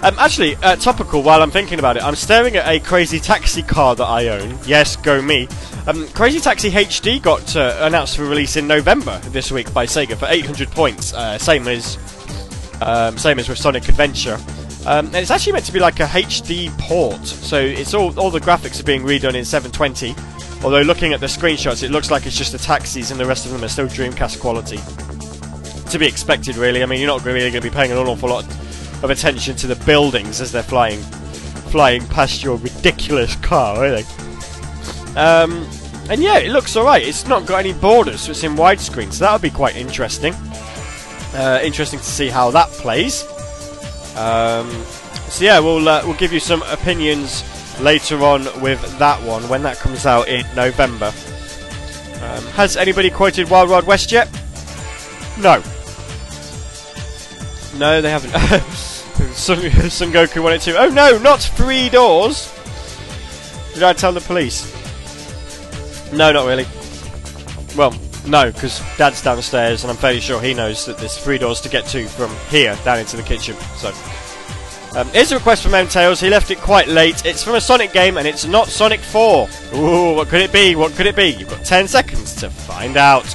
S1: Um, actually, uh, topical. While I'm thinking about it, I'm staring at a Crazy Taxi car that I own. Yes, go me. Um, Crazy Taxi HD got uh, announced for release in November this week by Sega for 800 points, uh, same as um, same as with Sonic Adventure. Um, and it's actually meant to be like a HD port, so it's all all the graphics are being redone in 720. Although looking at the screenshots, it looks like it's just the taxis and the rest of them are still Dreamcast quality. To be expected, really. I mean, you're not really going to be paying an awful lot of attention to the buildings as they're flying flying past your ridiculous car, are they? Um, and yeah, it looks alright. It's not got any borders, so it's in widescreen, so that would be quite interesting. Uh, interesting to see how that plays. Um, so yeah, we'll uh, we'll give you some opinions later on with that one when that comes out in November. Um, has anybody quoted Wild Wild West yet? No. No, they haven't. Sun, Sun Goku wanted to. Oh no, not three doors! Did I tell the police? No, not really. Well, no, because Dad's downstairs, and I'm fairly sure he knows that there's three doors to get to from here down into the kitchen. So, um, here's a request from M Tails. He left it quite late. It's from a Sonic game, and it's not Sonic 4. Ooh, what could it be? What could it be? You've got 10 seconds to find out.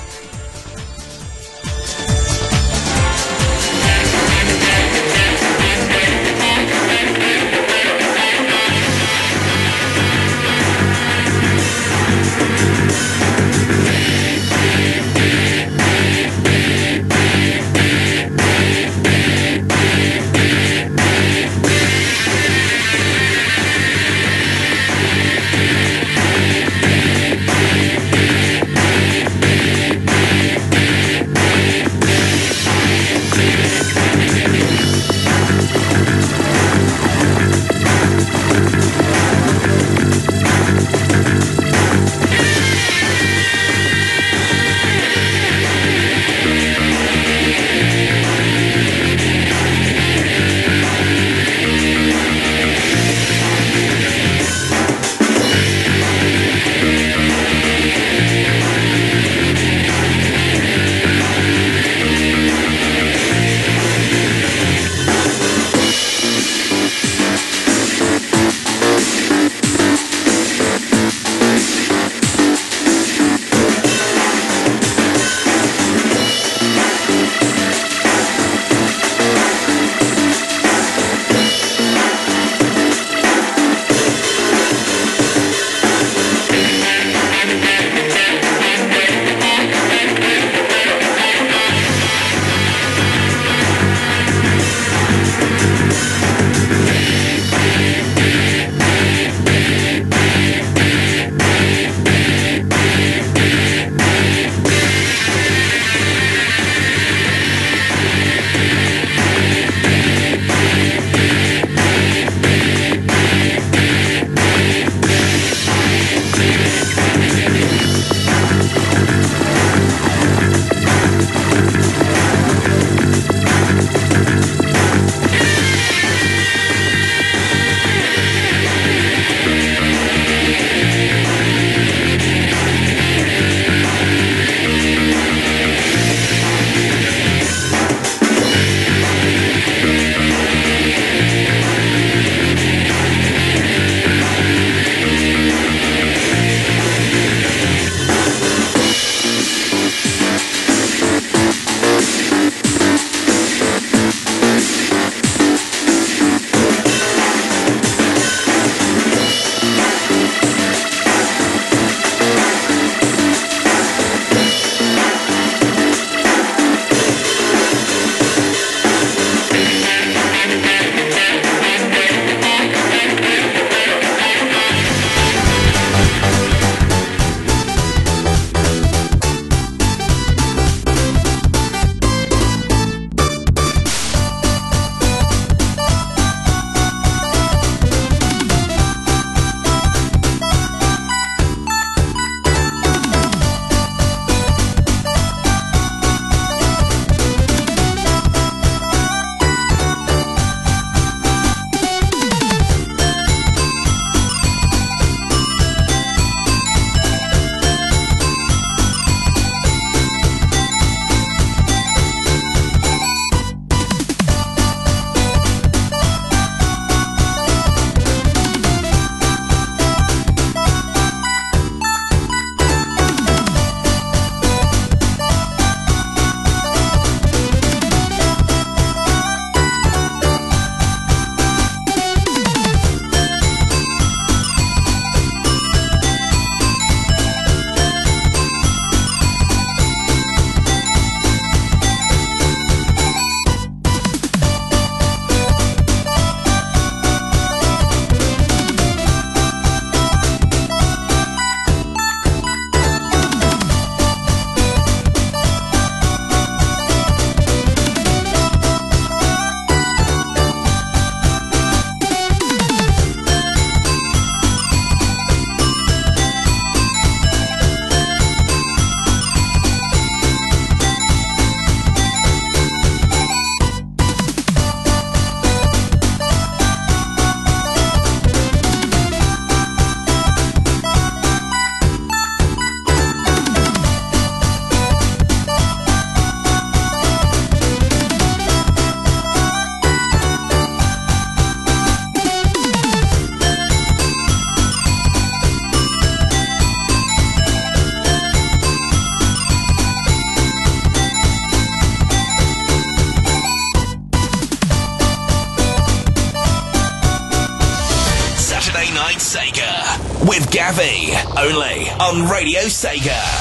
S2: On Radio Sega.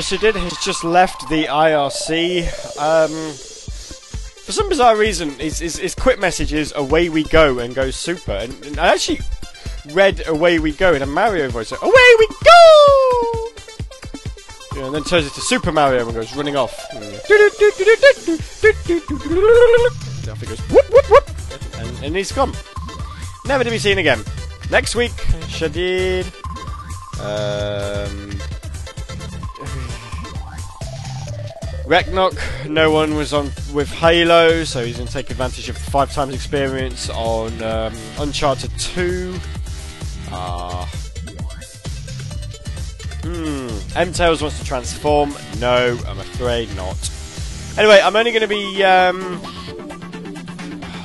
S1: Shadid has just left the IRC. Um, for some bizarre reason, his, his, his quit message is "Away we go" and goes super. And, and I actually read "Away we go" in a Mario voice. Like, Away we go! Yeah, and then turns it to Super Mario and goes running off. And off he goes, whoop, whoop, whoop, and, and he's gone. Never to be seen again. Next week, Shadid. Um, Reknok, no one was on with Halo, so he's going to take advantage of five times experience on um, Uncharted 2. Ah. Hmm. M Tails wants to transform. No, I'm afraid not. Anyway, I'm only going to be. Um,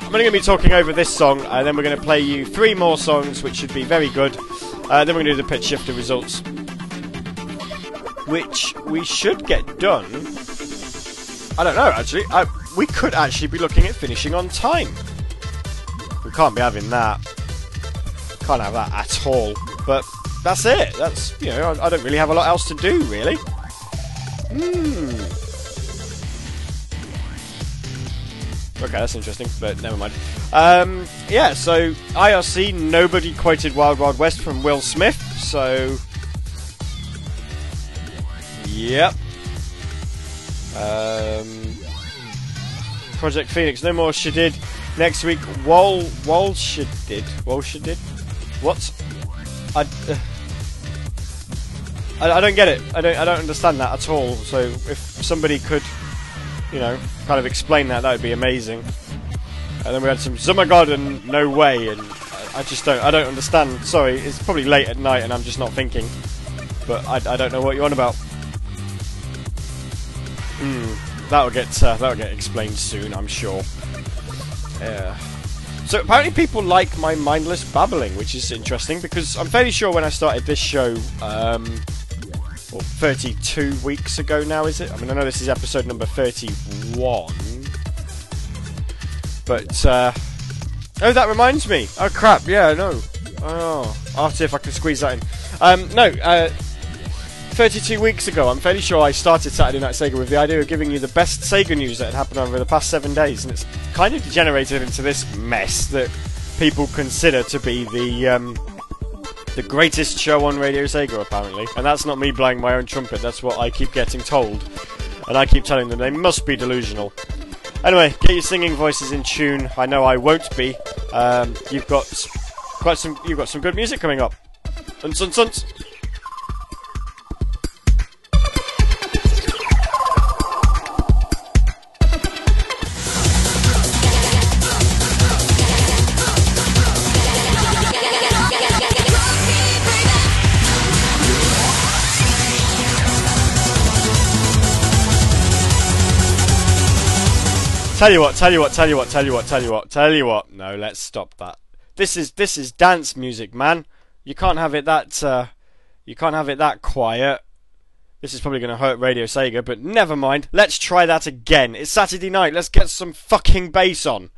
S1: I'm only going to be talking over this song, and then we're going to play you three more songs, which should be very good. Uh, then we're going to do the pitch shifter results, which we should get done. I don't know, actually. I, we could actually be looking at finishing on time. We can't be having that. Can't have that at all. But that's it. That's, you know, I, I don't really have a lot else to do, really. Hmm. Okay, that's interesting, but never mind. Um, yeah, so IRC, nobody quoted Wild Wild West from Will Smith, so. Yep. Um, Project Phoenix, no more Shadid. Next week, Wall Wall Shadid. Wall Shadid? What? I, uh, I I don't get it. I don't I don't understand that at all. So if somebody could, you know, kind of explain that, that would be amazing. And then we had some Zumagod and No Way, and I, I just don't I don't understand. Sorry, it's probably late at night and I'm just not thinking. But I, I don't know what you're on about. Hmm, that'll get uh, that'll get explained soon, I'm sure. Yeah. So apparently people like my mindless babbling, which is interesting because I'm fairly sure when I started this show, um, well, 32 weeks ago now, is it? I mean, I know this is episode number 31, but uh, oh, that reminds me. Oh crap! Yeah, no. Oh, I'll see if I can squeeze that in. Um, no, uh, 32 weeks ago, I'm fairly sure I started Saturday Night Sega with the idea of giving you the best Sega news that had happened over the past seven days, and it's kind of degenerated into this mess that people consider to be the um, the greatest show on Radio Sega, apparently. And that's not me blowing my own trumpet, that's what I keep getting told. And I keep telling them they must be delusional. Anyway, get your singing voices in tune. I know I won't be. Um, you've got quite some. You've got some good music coming up. Suns, suns, suns. Tell you what, tell you what, tell you what, tell you what, tell you what, tell you what. No, let's stop that. This is this is dance music, man. You can't have it that uh, you can't have it that quiet. This is probably going to hurt Radio Sega, but never mind. Let's try that again. It's Saturday night. Let's get some fucking bass on.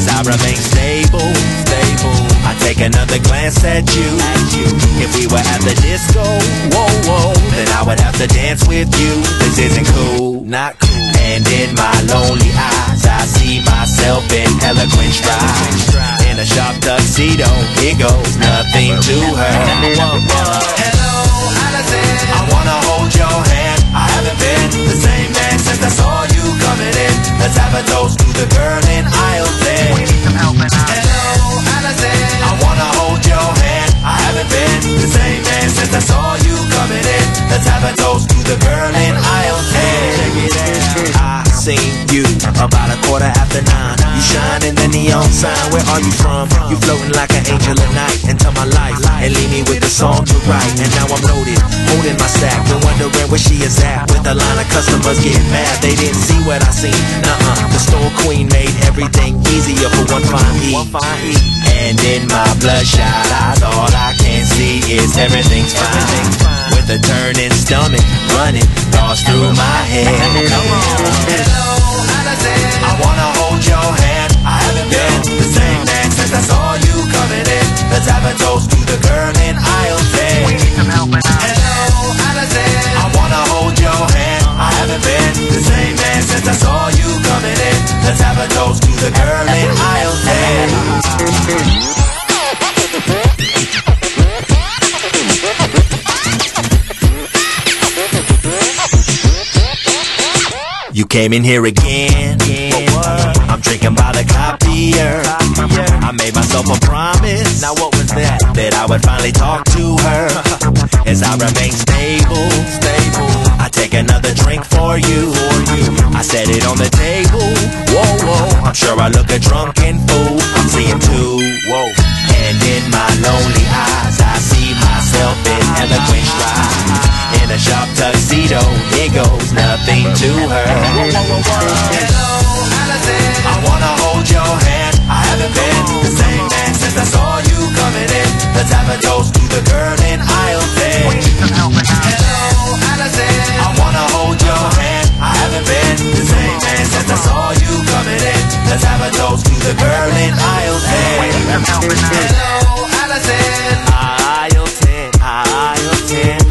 S5: Remain stable, stable. I take another glance at you. If we were at the disco, whoa, whoa, then I would have to dance with you. This isn't cool, not cool. And in my lonely eyes, I see myself in eloquent stride. In a sharp tuxedo, here goes nothing to her. Hello, Allison. I wanna hold your hand. I haven't been the same man since I saw you coming in. Let's have a toast to the girl in aisle 10. We need some help Hello, Allison. I wanna hold your hand. I haven't been the same man since I saw you coming in. Let's have a toast to the girl in aisle 10. Check it out. I seen you about a quarter after nine. You shine in the neon sign. Where are you from? You floating like an angel at night into my life and leave me with a song to write. And now I'm loaded, holding my sack, been wondering where she is at. With a line of customers getting mad, they didn't see what I seen. Nuh-uh, the store queen made everything easier for one fine E. And in my bloodshot eyes, all I can see is everything's fine. With a turning stomach, running thoughts through my head. Hello, Allison. I wanna hold your hand. I haven't been the same man since I saw you coming in. Let's have a toast to the girl in aisle 10. We need some help Hello, Allison. I wanna hold your hand. I haven't been the same man since I saw you coming in. Let's have a toast to the girl in aisle 10. You came in here again. I'm drinking by the copier. I made myself a promise. Now what was that? That I would finally talk to her. As I remain stable, stable. I take another drink for you. I set it on the table. Whoa, whoa. I'm sure I look a drunken fool. I'm seeing two. Whoa. And in my lonely eyes, I see myself in eloquent stride. In a sharp tuxedo, here goes nothing to her. Hello, Allison. I wanna hold your hand. I haven't been the same man since I saw you coming in. Let's have a toast to the girl in aisle 10. We need some help Hello, Allison. I wanna hold your hand. I haven't been the same man since I saw you coming in. Let's have a toast to the girl in aisle 10. We need some help Hello, Allison. Aisle 10, aisle 10,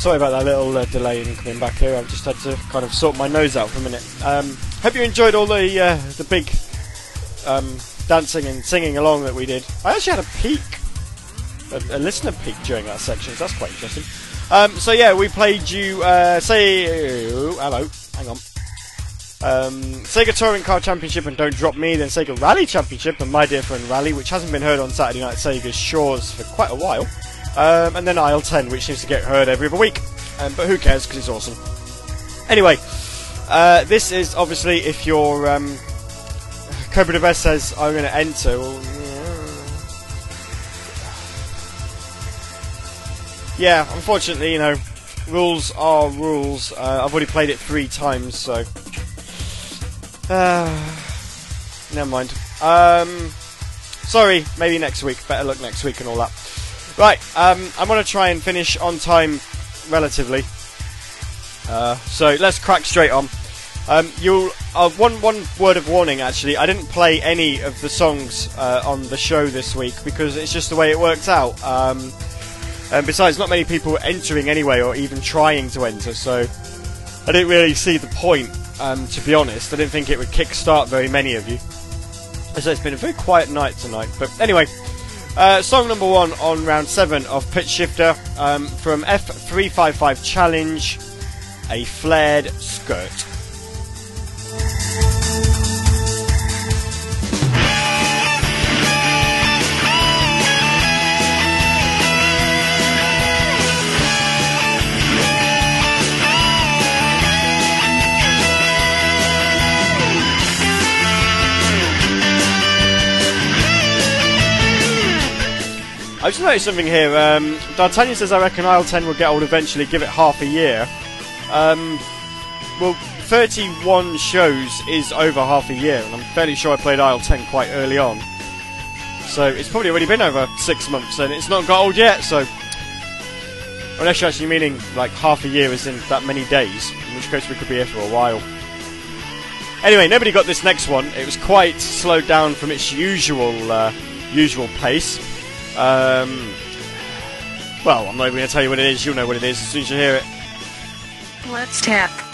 S1: Sorry about that little uh, delay in coming back here. I've just had to kind of sort my nose out for a minute. Um, hope you enjoyed all the uh, the big um, dancing and singing along that we did. I actually had a peek, a, a listener peek during that section. So that's quite interesting. Um, so yeah, we played you. Uh, say hello. Hang on. Um, Sega Touring Car Championship and Don't Drop Me, then Sega Rally Championship and My Dear Friend Rally, which hasn't been heard on Saturday Night Sega's shores for quite a while. Um, and then Aisle 10, which seems to get heard every other week. Um, but who cares, because it's awesome. Anyway, uh, this is obviously if your um, Cobra the Best says, I'm going to enter. Well, yeah. yeah, unfortunately, you know, rules are rules. Uh, I've already played it three times, so. Uh, never mind. Um, sorry, maybe next week. Better luck next week and all that. Right, um, I'm going to try and finish on time relatively. Uh, so let's crack straight on. Um, you'll uh, one one word of warning. Actually, I didn't play any of the songs uh, on the show this week because it's just the way it worked out. Um, and besides, not many people were entering anyway, or even trying to enter. So I didn't really see the point. Um, to be honest, I didn't think it would kick-start very many of you. So it's been a very quiet night tonight. But anyway, uh, song number one on round seven of Pitch Shifter um, from F355 Challenge, a flared skirt. I just noticed something here. Um, D'Artagnan says, I reckon Aisle 10 will get old eventually, give it half a year. Um, well, 31 shows is over half a year, and I'm fairly sure I played Aisle 10 quite early on. So it's probably already been over six months, and it's not got old yet, so. Unless you're actually meaning like half a year is in that many days, in which case we could be here for a while. Anyway, nobody got this next one. It was quite slowed down from its usual uh, usual pace. Um, well, I'm not even going to tell you what it is. You'll know what it is as soon as you hear it.
S6: Let's tap.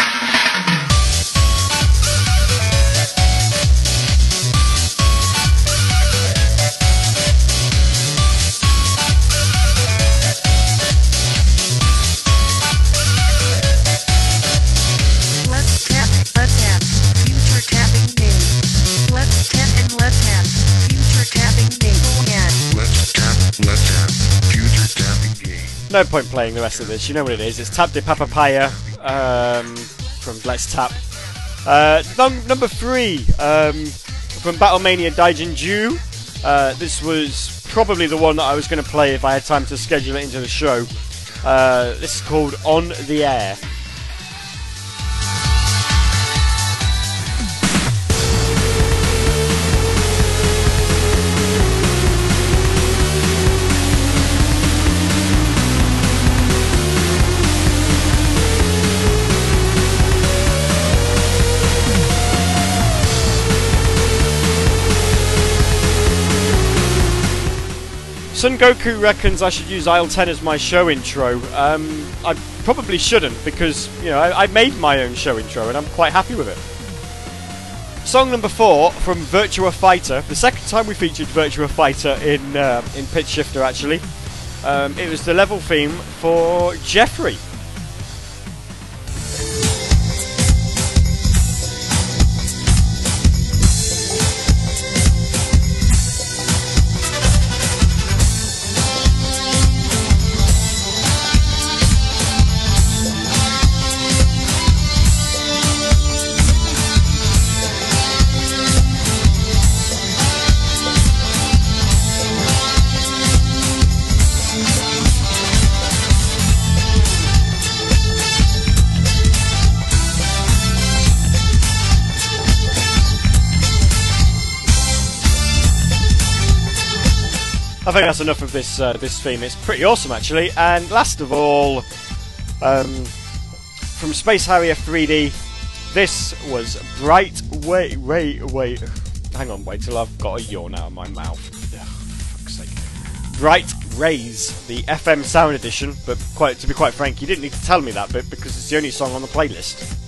S1: No point playing the rest of this. You know what it is. It's Tap de Papapaya um, from Let's Tap. Uh, num- number three um, from Battlemania Daiginjo. Uh, this was probably the one that I was going to play if I had time to schedule it into the show. Uh, this is called On the Air. Sun Goku reckons I should use Aisle 10 as my show intro. Um, I probably shouldn't because, you know, I, I made my own show intro and I'm quite happy with it. Song number four from Virtua Fighter. The second time we featured Virtua Fighter in uh, in Pitch Shifter, actually. Um, it was the level theme for Jeffrey. Think that's enough of this uh, this theme. It's pretty awesome, actually. And last of all, um, from Space Harrier 3D, this was Bright. Wait, wait, wait. Hang on, wait till I've got a yawn out of my mouth. Fuck's sake. Bright Rays, the FM Sound Edition. But quite to be quite frank, you didn't need to tell me that bit because it's the only song on the playlist.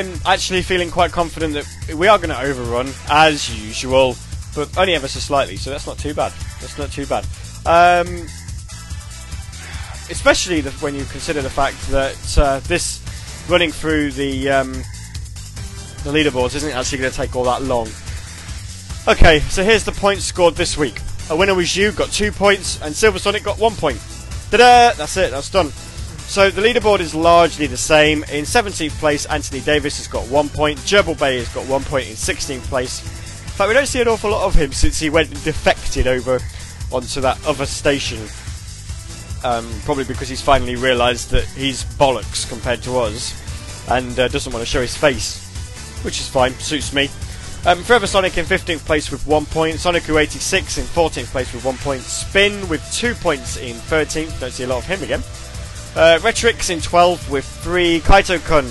S1: I'm actually feeling quite confident that we are going to overrun as usual, but only ever so slightly. So that's not too bad. That's not too bad. Um, especially the, when you consider the fact that uh, this running through the um, the leaderboards isn't actually going to take all that long. Okay, so here's the points scored this week. A winner was you, got two points, and Silver Sonic got one point. Ta-da! That's it. That's done. So the leaderboard is largely the same. In 17th place, Anthony Davis has got one point. Gerbil Bay has got one point in 16th place. In fact, we don't see an awful lot of him since he went and defected over onto that other station. Um, probably because he's finally realised that he's bollocks compared to us, and uh, doesn't want to show his face, which is fine. Suits me. Um, Forever Sonic in 15th place with one point. Sonic 86 in 14th place with one point. Spin with two points in 13th. Don't see a lot of him again. Uh, Retrix in 12th with three. Kaito Kun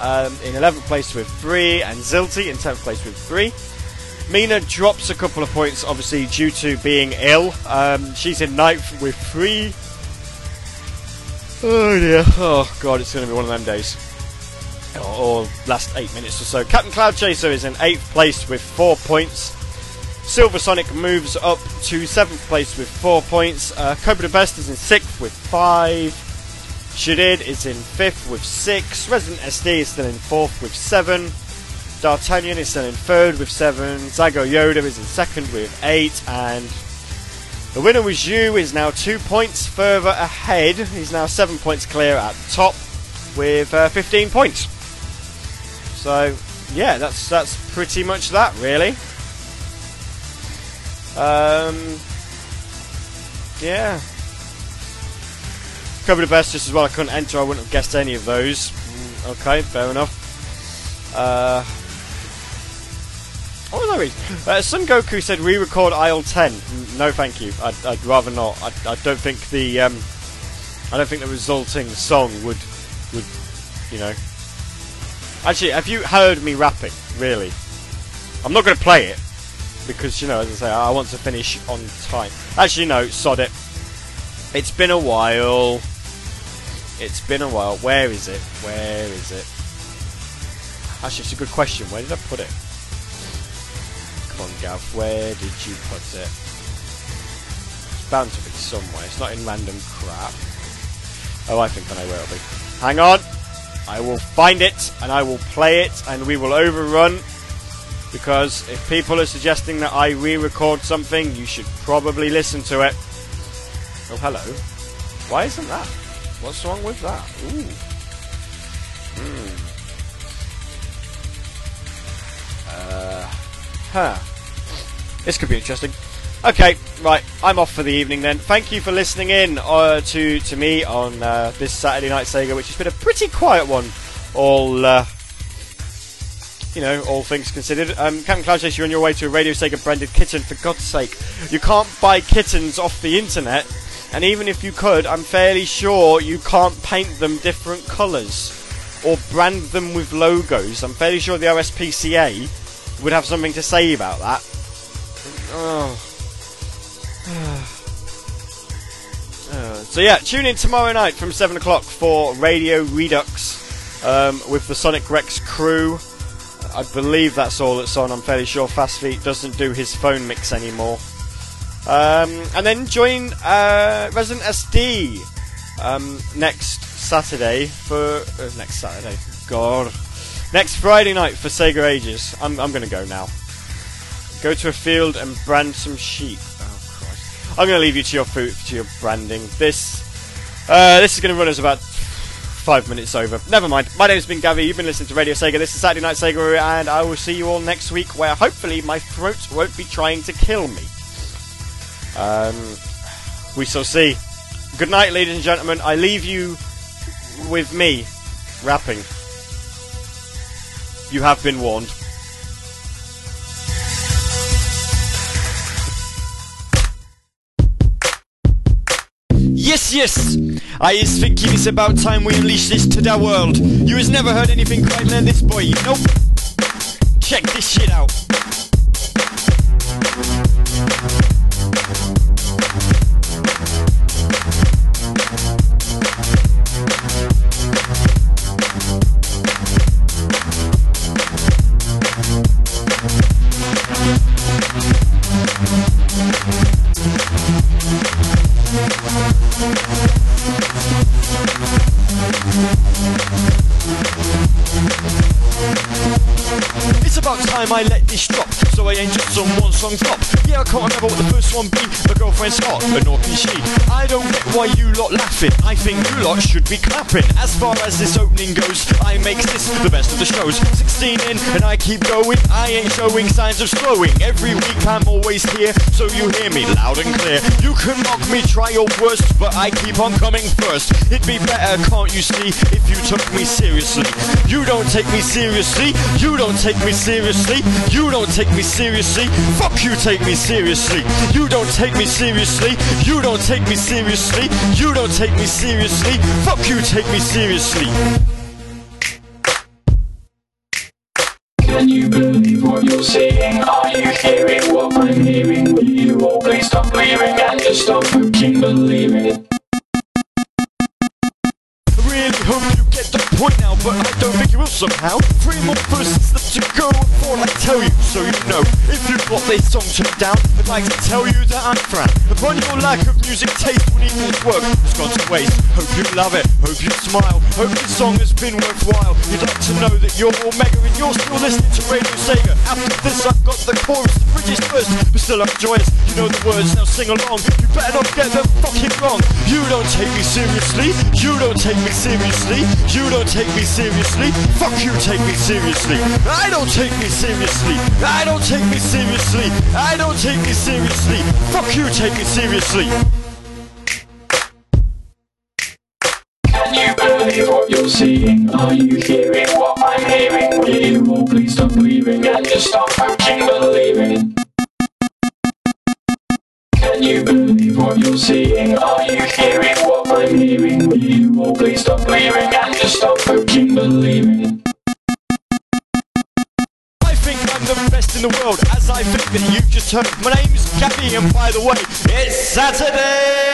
S1: um, in 11th place with three. And Zilty in 10th place with three. Mina drops a couple of points, obviously, due to being ill. Um, she's in ninth with three. Oh dear. Oh god, it's going to be one of them days. Or, or last eight minutes or so. Captain Cloud Chaser is in 8th place with 4 points. Silver Sonic moves up to 7th place with 4 points. Uh, Cobra Best is in 6th with 5. Shadid is in 5th with 6. Resident SD is still in 4th with 7. D'Artagnan is still in 3rd with 7. Zago Yoda is in 2nd with 8. And the winner was you is now 2 points further ahead. He's now 7 points clear at the top with uh, 15 points. So, yeah, that's that's pretty much that, really. Um, yeah. Cobra the Best just as well. I couldn't enter. I wouldn't have guessed any of those. Mm, Okay, fair enough. Uh, what was I reading? Uh, Sun Goku said re-record aisle 10. Mm, No, thank you. I'd, I'd rather not. I, I don't think the um, I don't think the resulting song would would you know. Actually, have you heard me rapping? Really? I'm not going to play it because you know, as I say, I want to finish on time. Actually, no, sod it. It's been a while. It's been a while. Where is it? Where is it? Actually, it's a good question. Where did I put it? Come on, Gav. Where did you put it? It's bound to be somewhere. It's not in random crap. Oh, I think I know where it'll be. Hang on. I will find it and I will play it and we will overrun. Because if people are suggesting that I re record something, you should probably listen to it. Oh, hello. Why isn't that? What's wrong with that? Ooh. Hmm. Uh, huh. This could be interesting. Okay, right. I'm off for the evening then. Thank you for listening in uh, to to me on uh, this Saturday Night Sega, which has been a pretty quiet one. All uh, you know, all things considered. Um, Captain Cloud says you're on your way to a Radio Sega branded kitten. For God's sake, you can't buy kittens off the internet, and even if you could, I'm fairly sure you can't paint them different colours or brand them with logos. I'm fairly sure the OSPCA would have something to say about that. Oh. Uh, so yeah, tune in tomorrow night from seven o'clock for Radio Redux um, with the Sonic Rex crew. I believe that's all that's on. I'm fairly sure Fast Feet doesn't do his phone mix anymore. Um, and then join uh, Resident SD um, next Saturday for uh, next Saturday. God, next Friday night for Sega Ages. I'm I'm gonna go now. Go to a field and brand some sheep. Oh Christ! I'm gonna leave you to your food to your branding. This uh, this is gonna run us about five minutes over. Never mind. My name's been Gavi. You've been listening to Radio Sega. This is Saturday Night Sega, and I will see you all next week, where hopefully my throat won't be trying to kill me. Um, we shall see. Good night, ladies and gentlemen. I leave you with me rapping. You have been warned. Yes, yes! I is thinking it's about time we unleash this to the world. You has never heard anything quite like this, boy. Nope. Check this shit out. Time I let this drop, I ain't just some one song top. Yeah, I can't remember what the first one be. My girlfriend's hot, but nor can she. I don't get why you lot laughing. I think you lot should be clapping. As far as this opening goes, I make this the best of the shows. 16 in, and I keep going. I ain't showing signs of slowing. Every week I'm always here, so you hear me loud and clear. You can mock me, try your worst, but I keep on coming first. It'd be better, can't you see, if you took me seriously. You don't take me seriously. You don't take me seriously. You don't take me seriously. Fuck you, take me seriously. You don't take me seriously. You don't take me seriously. You don't take me seriously. Fuck you, take me seriously.
S7: Can you believe what you're seeing? Are you hearing what I'm hearing? Will you all please stop believing and just stop fucking believing?
S1: I somehow. Three more verses left to go before I tell you, so you know. If you've got this song turned down, I'd like to tell you that I'm frown upon your lack of music taste when equals work has gone to waste. Hope you love it, hope you smile, hope this song has been worthwhile. You'd like to know that you're Omega and you're still listening to Radio Sega. After this, I've got the chorus, the bridge is first, but still I'm joyous. You know the words, now sing along. You better not get them fucking wrong. You don't take me seriously, you don't take me seriously, you don't take me seriously. Fuck you, take me seriously. I don't take me seriously. I don't take me seriously. I don't take me seriously. Fuck you, take me seriously.
S7: You believe what you're seeing? Are you hearing what I'm hearing? Will you all please stop believing and just stop fucking believing? You believe what you're seeing? Are you hearing what I'm hearing? Will you all please stop believing and just stop fucking believing?
S1: I think I'm the best in the world, as I think that you've just heard. My name's Gabby, and by the way, it's Saturday!